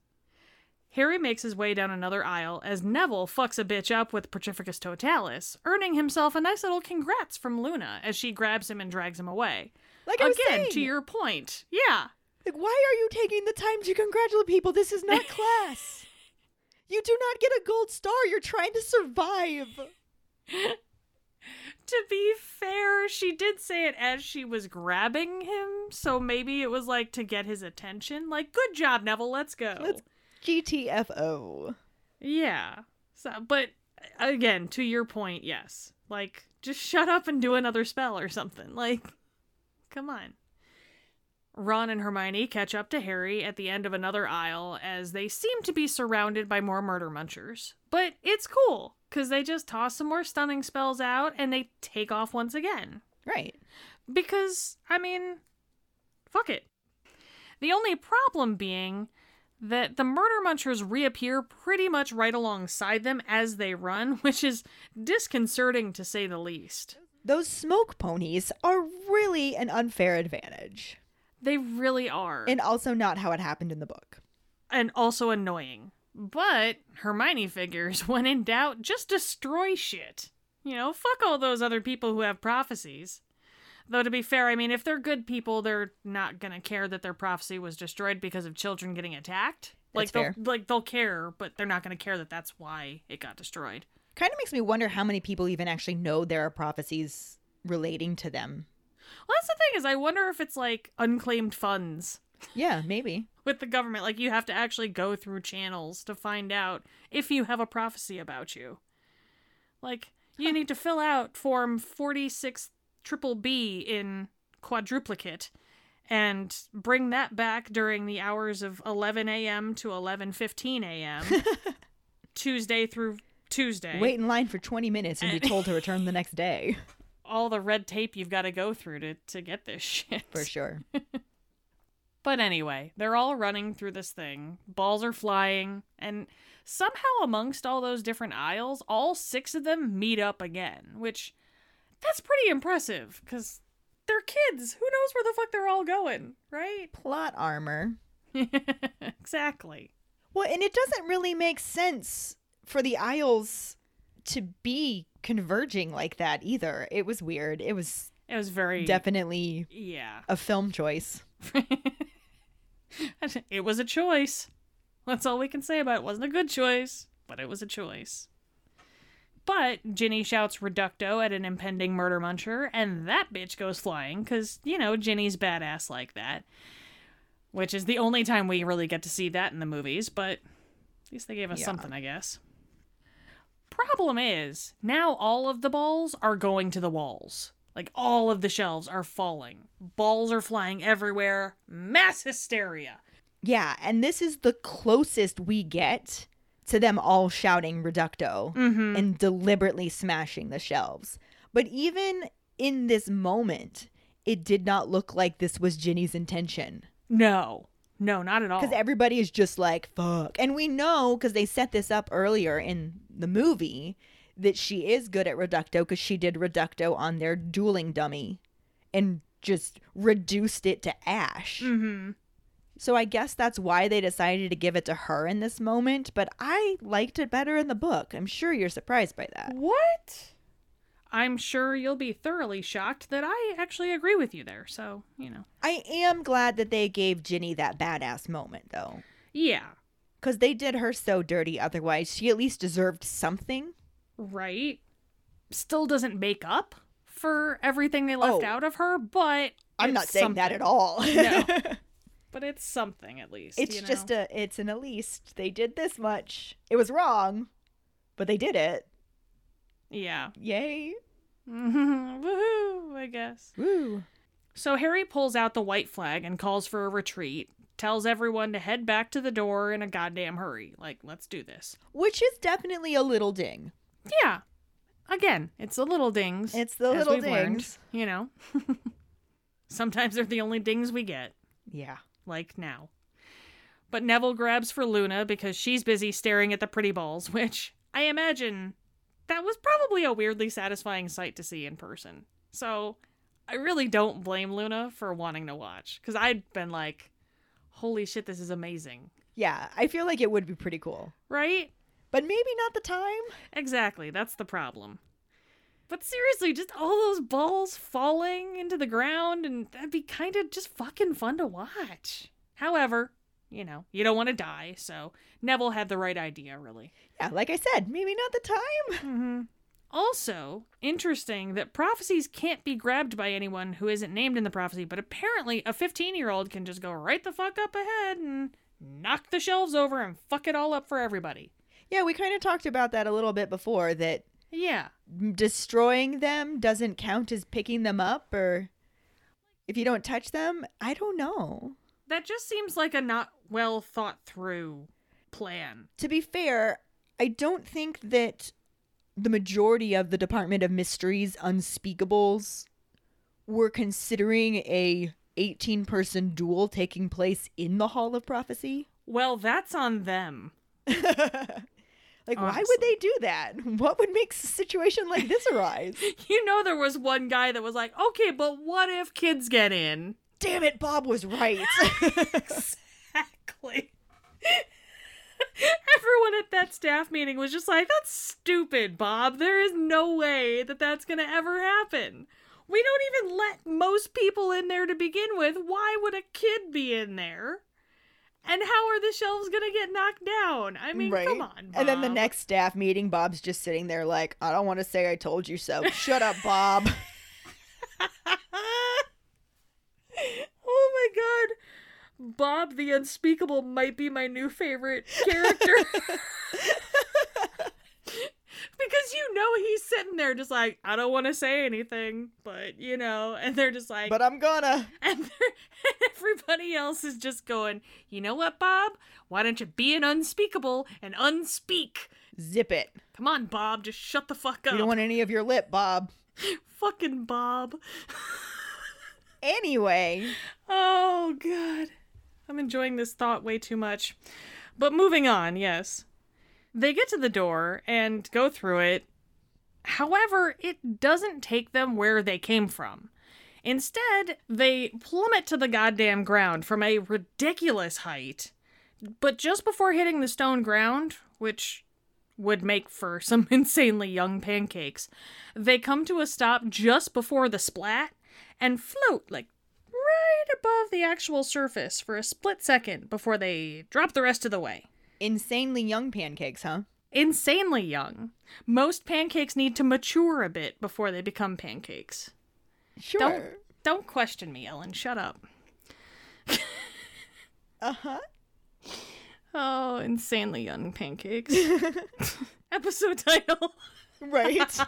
Harry makes his way down another aisle as Neville fucks a bitch up with Petrificus Totalis, earning himself a nice little congrats from Luna as she grabs him and drags him away. Like I was Again, saying, to your point. Yeah. like, why are you taking the time to congratulate people? This is not [LAUGHS] class. You do not get a gold star. You're trying to survive. [LAUGHS] To be fair, she did say it as she was grabbing him, so maybe it was like to get his attention. Like, good job, Neville, let's go. Let's- GTFO. Yeah. So, but again, to your point, yes. Like, just shut up and do another spell or something. Like, come on. Ron and Hermione catch up to Harry at the end of another aisle as they seem to be surrounded by more murder munchers. But it's cool, because they just toss some more stunning spells out and they take off once again. Right. Because, I mean, fuck it. The only problem being that the murder munchers reappear pretty much right alongside them as they run, [LAUGHS] which is disconcerting to say the least. Those smoke ponies are really an unfair advantage. They really are. And also not how it happened in the book. and also annoying. But Hermione figures, [LAUGHS] when in doubt, just destroy shit. You know, fuck all those other people who have prophecies. Though to be fair, I mean, if they're good people, they're not gonna care that their prophecy was destroyed because of children getting attacked. Like That's they'll fair. like they'll care, but they're not gonna care that that's why it got destroyed. Kind of makes me wonder how many people even actually know there are prophecies relating to them. Well, that's the thing is, I wonder if it's like unclaimed funds Yeah, maybe. with the government. Like you have to actually go through channels to find out if you have a prophecy about you. Like you need to fill out form 46 triple B in quadruplicate and bring that back during the hours of 11 a.m. to 11:15 a.m. [LAUGHS] Tuesday through Tuesday. Wait in line for 20 minutes and be told to return the next day. [LAUGHS] all the red tape you've got to go through to to get this shit. For sure. [LAUGHS] But anyway, they're all running through this thing. Balls are flying, and somehow amongst all those different aisles, all six of them meet up again, which that's pretty impressive because they're kids. Who knows where the fuck they're all going, right? Plot armor. [LAUGHS] exactly. Well, and it doesn't really make sense for the aisles to be converging like that either. It was weird. It was It was very definitely yeah. a film choice. [LAUGHS] it was a choice. That's all we can say about it. it. Wasn't a good choice, but it was a choice. But Ginny shouts reducto at an impending murder muncher, and that bitch goes flying because, you know, Ginny's badass like that. Which is the only time we really get to see that in the movies, but at least they gave us Yeah. something, I guess. Problem is, now all of the balls are going to the walls. Like, all of the shelves are falling. Balls are flying everywhere. Mass hysteria. Yeah, and this is the closest we get to them all shouting reducto Mm-hmm. and deliberately smashing the shelves. But even in this moment, it did not look like this was Ginny's intention. No. No, not at all. Because everybody is just like, fuck. And we know, because they set this up earlier in the movie, that she is good at Reducto because she did Reducto on their dueling dummy and just reduced it to ash. mm-hmm. So I guess that's why they decided to give it to her in this moment, but I liked it better in the book. I'm sure you're surprised by that. What? I'm sure you'll be thoroughly shocked that I actually agree with you there. So, you know. I am glad that they gave Ginny that badass moment, though. Yeah. Because they did her so dirty otherwise. She at least deserved something. Right. Still doesn't make up for everything they left Oh. out of her, but I'm not saying that at all. No. [LAUGHS] But it's something at least. it's you know? just a, it's an at least. They did this much. It was wrong, but they did it. Yeah. Yay. [LAUGHS] Woohoo, I guess. Woo. So Harry pulls out the white flag and calls for a retreat, tells everyone to head back to the door in a goddamn hurry. Like, let's do this. Which is definitely a little ding. Yeah. Again, it's the little dings. It's the little we've learned, dings. you know. [LAUGHS] Sometimes they're the only dings we get, Yeah. Like now. But Neville grabs for Luna because she's busy staring at the pretty balls, [LAUGHS] which I imagine that was probably a weirdly satisfying sight to see in person. So I really don't blame Luna for wanting to watch because I'd been like, holy shit, this is amazing. Yeah, I feel like it would be pretty cool. Right? But maybe not the time. Exactly. That's the problem. But seriously, just all those balls falling into the ground, and that'd be kind of just fucking fun to watch. However, you know, you don't want to die, so Neville had the right idea, really. Yeah, like I said, maybe not the time. Mm-hmm. Also, interesting that prophecies can't be grabbed by anyone who isn't named in the prophecy, but apparently a 15 year old can just go right the fuck up ahead and knock the shelves over and fuck it all up for everybody. Yeah, we kind of talked about that a little bit before that Yeah. destroying them doesn't count as picking them up or if you don't touch them, I don't know. That just seems like a not well thought through plan. To be fair, I don't think that the majority of the Department of Mysteries unspeakables were considering a 18 person duel taking place in the Hall of Prophecy. Well, that's on them. [LAUGHS] Like, why would they do that? [LAUGHS] What would make a situation like this arise? [LAUGHS] You know, there was one guy that was like, okay, but what if kids get in? Damn it, Bob was right. [LAUGHS] Exactly. Everyone at that staff meeting was just like, that's stupid, Bob. There is no way that that's going to ever happen. We don't even let most people in there to begin with. Why would a kid be in there? And how are the shelves going to get knocked down? I mean, come on. And then the next staff meeting, Bob's just sitting there like, I don't want to say I told you so. Shut up, Bob. [LAUGHS] oh my god. Bob the Unspeakable might be my new favorite character. [LAUGHS] because you know he's sitting there just like, I don't want to say anything, but you know, and they're just like, but I'm gonna. [LAUGHS] and, and everybody else is just going, you know what, Bob? Why don't you be an unspeakable and unspeak? Zip it. Come on, Bob, just shut the fuck up. You don't want any of your lip, Bob. [LAUGHS] Fucking Bob. [LAUGHS] Anyway, Oh, God. I'm enjoying this thought way too much. But moving on, yes. They get to the door and go through it. However, it doesn't take them where they came from. Instead, they plummet to the goddamn ground from a ridiculous height. But just before hitting the stone ground, which would make for [LAUGHS] some insanely young pancakes, they come to a stop just before the splat and float like right above the actual surface for a split second before they drop the rest of the way. Insanely young pancakes, huh? Insanely young. Most pancakes need to mature a bit before they become pancakes. Sure. Don't don't question me, Ellen. Shut up. Uh huh. Oh, insanely young pancakes. [LAUGHS] Episode title. Right.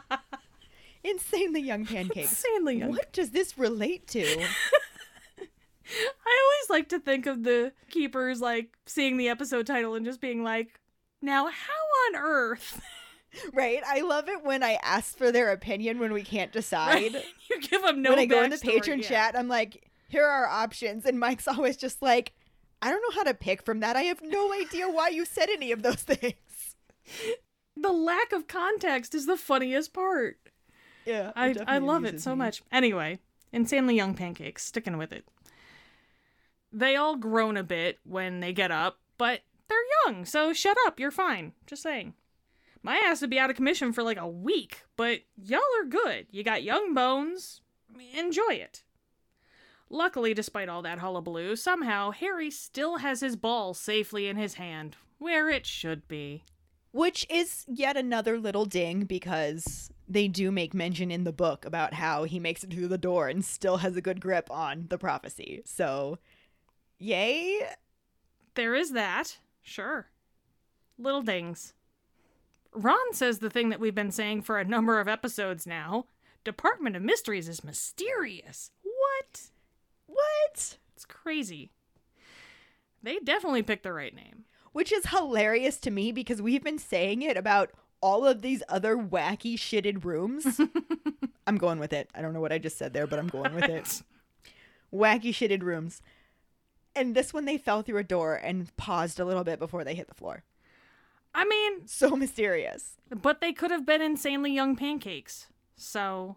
[LAUGHS] insanely young pancakes. Insanely young. What does this relate to? [LAUGHS] I always like to think of the keepers like seeing the episode title and just being like, "Now, how on earth?" [LAUGHS] right. I love it when I ask for their opinion when we can't decide. [LAUGHS] you give them no. when I go in the patron yeah. chat, I'm like, here are our options. And Mike's [LAUGHS] always just like, I don't know how to pick from that. I have no idea why you said any of those things. the lack of context is the funniest part. Yeah. I I love it so much. Anyway, insanely young pancakes, sticking with it. They all groan a bit when they get up, but they're young, so shut up, you're fine. Just saying. My ass would be out of commission for like a week, but y'all are good. You got young bones. Enjoy it. Luckily, despite all that hullabaloo, somehow Harry still has his ball safely in his hand, where it should be. Which is yet another little ding because they do make mention in the book about how he makes it through the door and still has a good grip on the prophecy. So, yay. There is that. Sure. Little dings. Ron says the thing that we've been saying for a number of episodes now Department of Mysteries is mysterious. What? What? It's crazy. They definitely picked the right name. Which is hilarious to me because we've been saying it about all of these other wacky shitted rooms. [LAUGHS] I'm going with it. I don't know what I just said there, but I'm going with it. [LAUGHS] Wacky shitted rooms. And this one they fell through a door and paused a little bit before they hit the floor. I mean, So mysterious. but they could have been insanely young pancakes. So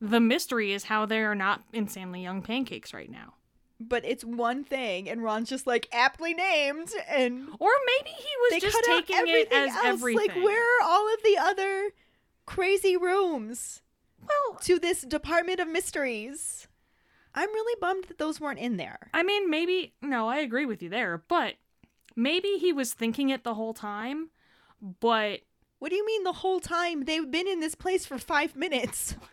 the mystery is how they are not insanely young pancakes right now. But it's one thing, and Ron's just like aptly named, and Or maybe he was they just taking it everything as else. everything. Like, where are all of the other crazy rooms Well, to this Department of Mysteries? I'm really bummed that those weren't in there. I mean, maybe no, I agree with you there, but maybe he was thinking it the whole time, but What do you mean the whole time? They've been in this place for five minutes. [LAUGHS]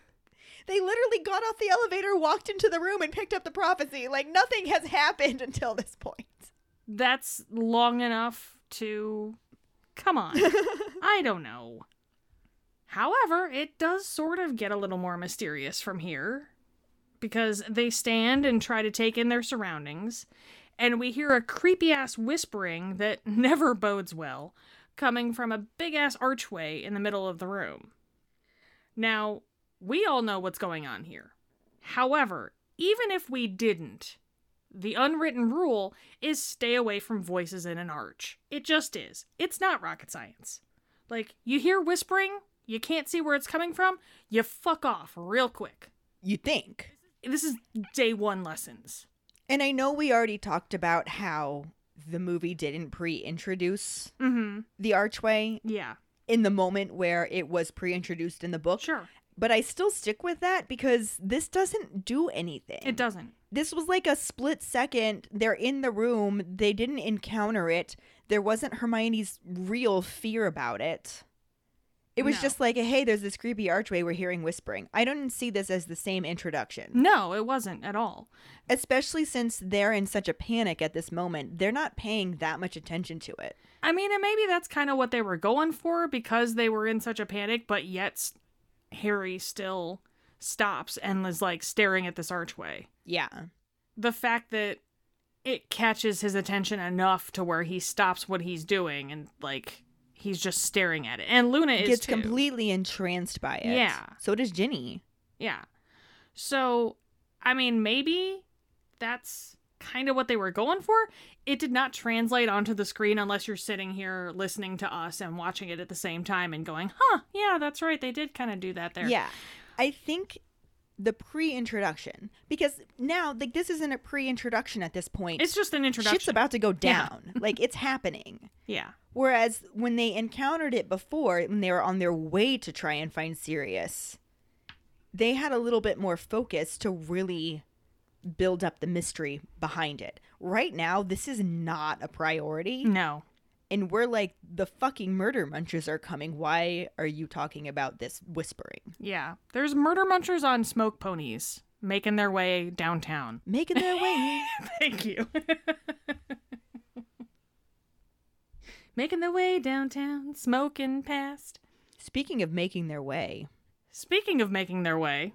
They literally got off the elevator, walked into the room, and picked up the prophecy. Like nothing has happened [LAUGHS] until this point. that's long enough to come on. [LAUGHS] I don't know. However, it does sort of get a little more mysterious from here because they stand and try to take in their surroundings, and we hear a creepy ass whispering that [LAUGHS] never bodes well coming from a big ass archway in the middle of the room. Now, we all know what's going on here. However, even if we didn't, the unwritten rule is stay away from voices in an arch. It just is. It's not rocket science. Like, you hear whispering, you can't see where it's coming from, you fuck off real quick. You think. This is day one lessons. And I know we already talked about how the movie didn't pre introduce Mm hmm. the archway Yeah, in the moment where it was pre introduced in the book. sure. But I still stick with that because this doesn't do anything. It doesn't. This was like a split second. They're in the room. They didn't encounter it. There wasn't Hermione's real fear about it. It was No. just like, hey, there's this creepy archway. We're hearing whispering. I don't see this as the same introduction, No, it wasn't at all. especially since they're in such a panic at this moment. They're not paying that much attention to it. I mean, and maybe that's kind of what they were going for because they were in such a panic, but yet Harry still stops and is like staring at this archway. Yeah. The fact that it catches his attention enough to where he stops what he's doing and like he's just staring at it. And Luna is Gets too. completely entranced by it. Yeah. So does Ginny. Yeah. So, I mean, maybe that's kind of what they were going for. It did not translate onto the screen unless you're sitting here listening to us and watching it at the same time and going, huh, yeah, that's right. They did kind of do that there. Yeah. I think the pre-introduction because now like this isn't a pre-introduction at this point. It's just an introduction. Shit's about to go Yeah. down. [LAUGHS] like it's happening. Yeah. Whereas when they encountered it before, when they were on their way to try and find Sirius, they had a little bit more focus to really build up the mystery behind it. Right now, this is not a priority. No. And we're like, the fucking murder munchers are coming. Why are you talking about this whispering? Yeah. There's murder munchers on smoke ponies making their way downtown. Making their way. [LAUGHS] Thank you. [LAUGHS] making their way downtown, smoking past. Speaking of making their way, Speaking of making their way,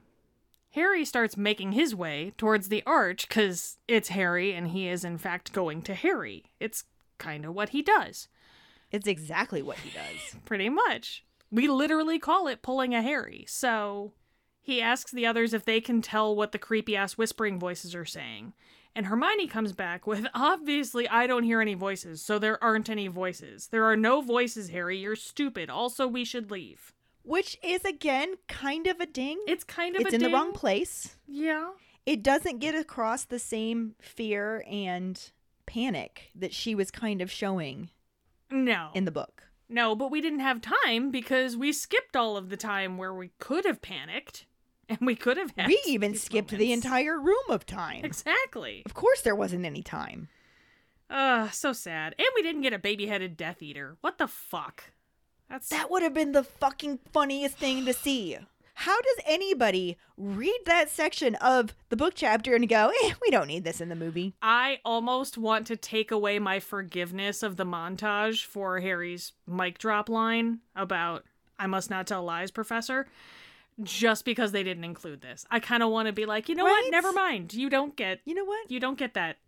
Harry starts making his way towards the arch because it's Harry and he is, in fact, going to Harry. It's kind of what he does, it's exactly what he does. [LAUGHS] pretty much. We literally call it pulling a Harry. So he asks the others if they can tell what the creepy ass whispering voices are saying. And Hermione comes back with, [LAUGHS] obviously, I don't hear any voices, so there aren't any voices. There are no voices, Harry. You're stupid. Also, we should leave. Which is, again, kind of a ding. It's kind of it's in the wrong place. Yeah. it doesn't get across the same fear and panic that she was kind of showing No. in the book. No, but we didn't have time because we skipped all of the time where we could have panicked [LAUGHS] and we could have had we even skipped the entire room of time. Exactly. Of course, there wasn't any time. Ugh, so sad. And we didn't get a baby headed Death Eater. What the fuck? That's That would have been the fucking funniest thing to see. How does anybody read that section of the book chapter and go, eh, we don't need this in the movie? I almost want to take away my forgiveness of the montage for Harry's mic drop line about I must not tell lies, Professor. Just because they didn't include this. I kind of want to be like, you know Right? what? Never mind. You don't get You know what? you don't get that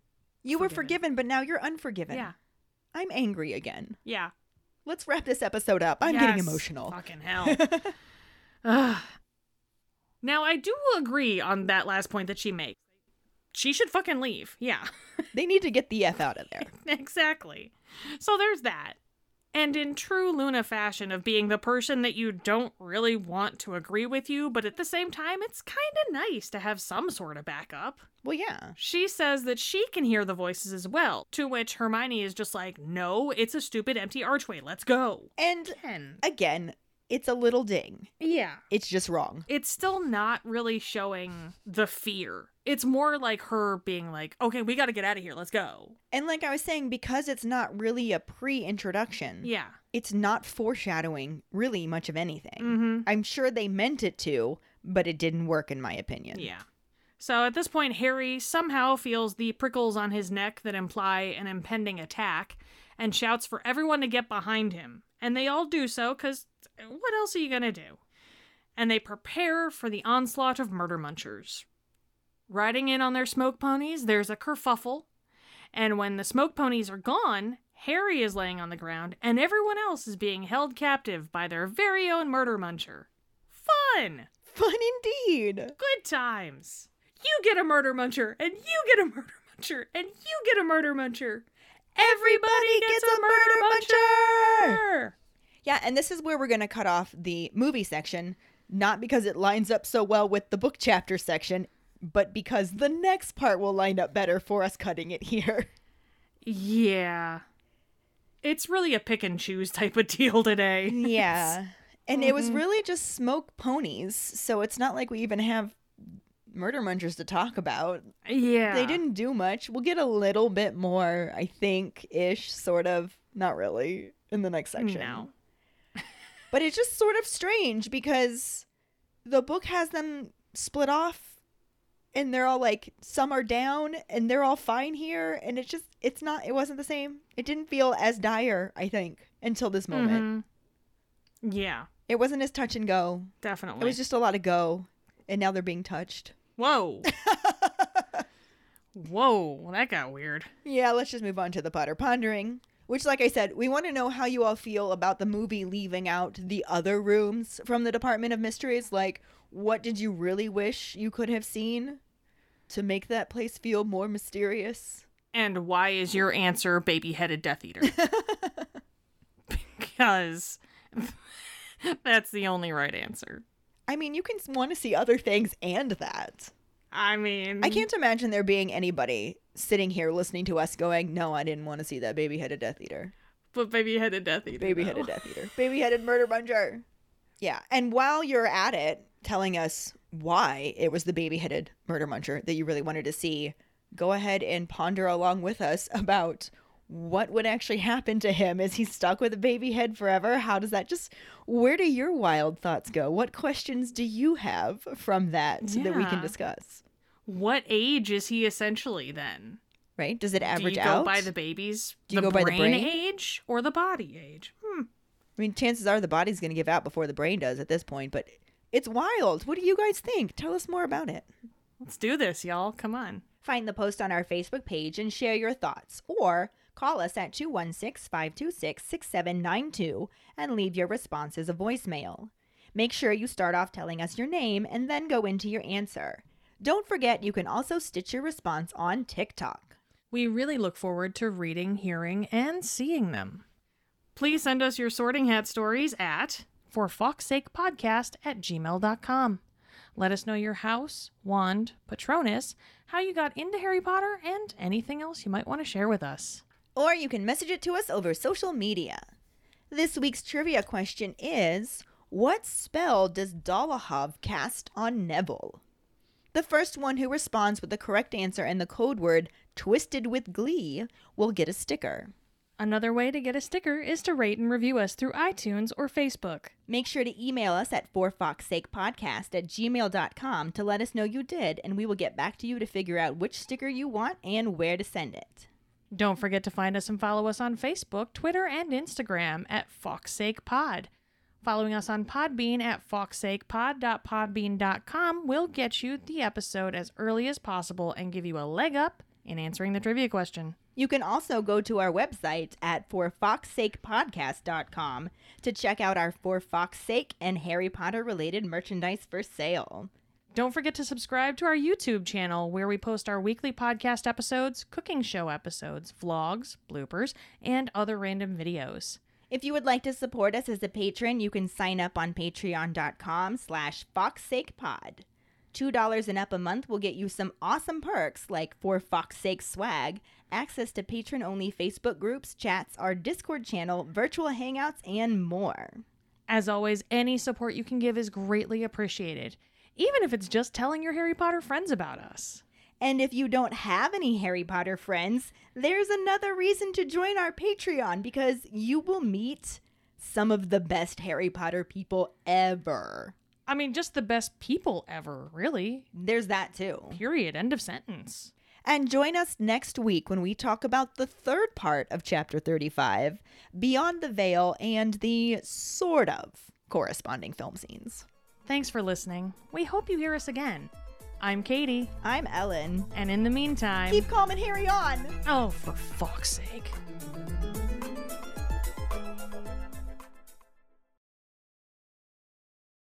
You were Forgiven. forgiven, but now you're unforgiven. Yeah. I'm angry again. Yeah. Let's wrap this episode up. I'm getting emotional. Fucking hell. [LAUGHS] Ugh. Now, I do agree on that last point that she makes. She should fucking leave. Yeah. [LAUGHS] they need to get the F out of there. [LAUGHS] exactly. So there's that. And in true Luna fashion of being the person that you don't really want to agree with you, but at the same time, it's kind of nice to have some sort of backup. Well, yeah. She says that she can hear the voices as well, to which Hermione is just like, no, it's a stupid empty archway. Let's go. And Ken. again, it's a little ding. Yeah. It's just wrong. It's still not really showing the fear. It's more like her being like, okay, we got to get out of here. Let's go. And like I was saying, because it's not really a pre introduction, Yeah. it's not foreshadowing really much of anything. Mm-hmm. I'm sure they meant it to, but it didn't work, in my opinion. Yeah. So at this point, Harry somehow feels the prickles on his neck that imply an impending attack and shouts for everyone to get behind him. And they all do so because what else are you going to do? And they prepare for the onslaught of murder munchers. Riding in on their smoke ponies, there's a kerfuffle. And when the smoke ponies are gone, Harry is laying on the ground and everyone else is being held captive by their very own murder muncher. Fun! Fun indeed. Good times. You get a murder muncher, and you get a murder muncher, and you get a murder muncher. Everybody gets, a murder muncher. Yeah, and this is where we're going to cut off the movie section, not because it lines up so well with the book chapter section, but because the next part will line up better for us cutting it here. [LAUGHS] Yeah. It's really a pick and choose type of deal today. [LAUGHS] Yeah. And it was mm-hmm. really just smoke ponies, so it's not like we even have murder munchers to talk about. yeah. They didn't do much. We'll get a little bit more, I think, ish, sort of. Not really, in the next section. No. But it's just sort of strange because the book has them split off and they're all like some are down and they're all fine here and it's just it's not it wasn't the same. It didn't feel as dire, I think, until this moment. Mhm. Yeah, It wasn't as touch and go. definitely. It was just a lot of go and now they're being touched. Whoa. [LAUGHS] Whoa, that got weird. Yeah, let's just move on to the Potter Pondering. Which, like I said, we want to know how you all feel about the movie leaving out the other rooms from the Department of Mysteries. Like, what did you really wish you could have seen to make that place feel more mysterious? And why is your answer baby headed Death Eater? [LAUGHS] because [LAUGHS] that's the only right answer. I mean, you can want to see other things and that. I mean, I can't imagine there being anybody sitting here listening to us going, No, I didn't want to see that baby headed Death Eater. But baby headed Death Eater. Baby headed Death Eater. [LAUGHS] Baby headed Murder Muncher. Yeah. And while you're at it, telling us why it was the baby headed Murder Muncher that you really wanted to see, go ahead and ponder along with us about what would actually happen to him. Is he stuck with a baby head forever? How does that just, where do your wild thoughts go? What questions do you have from that that we can discuss? What age is he essentially then? Right? Does it average Do you go out? by the baby's Do you the go by the brain brain? age or the body age? Hmm. I mean, chances are the body's going to give out before the brain does at this point, but it's wild. What do you guys think? Tell us more about it. Let's do this, y'all. Come on. Find the post on our Facebook page and share your thoughts, or call us at 216 526 6792 and leave your response as a voicemail. Make sure you start off telling us your name and then go into your answer. Don't forget you can also stitch your response on TikTok. We really look forward to reading, hearing, and seeing them. Please send us your sorting hat stories at for fuck's sake podcast at gmail.com. Let us know your house, wand, patronus, how you got into Harry Potter, and anything else you might want to share with us. Or you can message it to us over social media. This week's trivia question is What spell does Dolohov cast on Neville? The first one who responds with the correct answer and the code word twisted with glee will get a sticker. Another way to get a sticker is to rate and review us through iTunes or Facebook. Make sure to email us at forfawkessakepodcast at gmail.com to let us know you did, and we will get back to you to figure out which sticker you want and where to send it. Don't forget to find us and follow us on Facebook, Twitter, and Instagram at FawkesSakePod. Following us on Podbean at fawkessakepod.podbean.com will get you the episode as early as possible and give you a leg up in answering the trivia question. You can also go to our website at forfawkessakepodcast.com to check out our For Fawkes' Sake and Harry Potter related merchandise for sale. Don't forget to subscribe to our YouTube channel where we post our weekly podcast episodes, cooking show episodes, vlogs, bloopers, and other random videos. If you would like to support us as a patron, you can sign up on patreon.com slash fawkessakepod. $2 and up a month will get you some awesome perks like For Fawkes' Sake swag, access to patron-only Facebook groups, chats, our Discord channel, virtual hangouts, and more. As always, any support you can give is greatly appreciated, even if it's just telling your Harry Potter friends about us. And if you don't have any Harry Potter friends, there's another reason to join our Patreon because you will meet some of the best Harry Potter people ever. I mean, just the best people ever, really. There's that too. Period. End of sentence. And join us next week when we talk about the third part of Chapter 35 Beyond the Veil and the sort of corresponding film scenes. Thanks for listening. We hope you hear us again. I'm Keighty, I'm Ellen. and in the meantime. Keep calm and Harry on! Oh, for fuck's sake.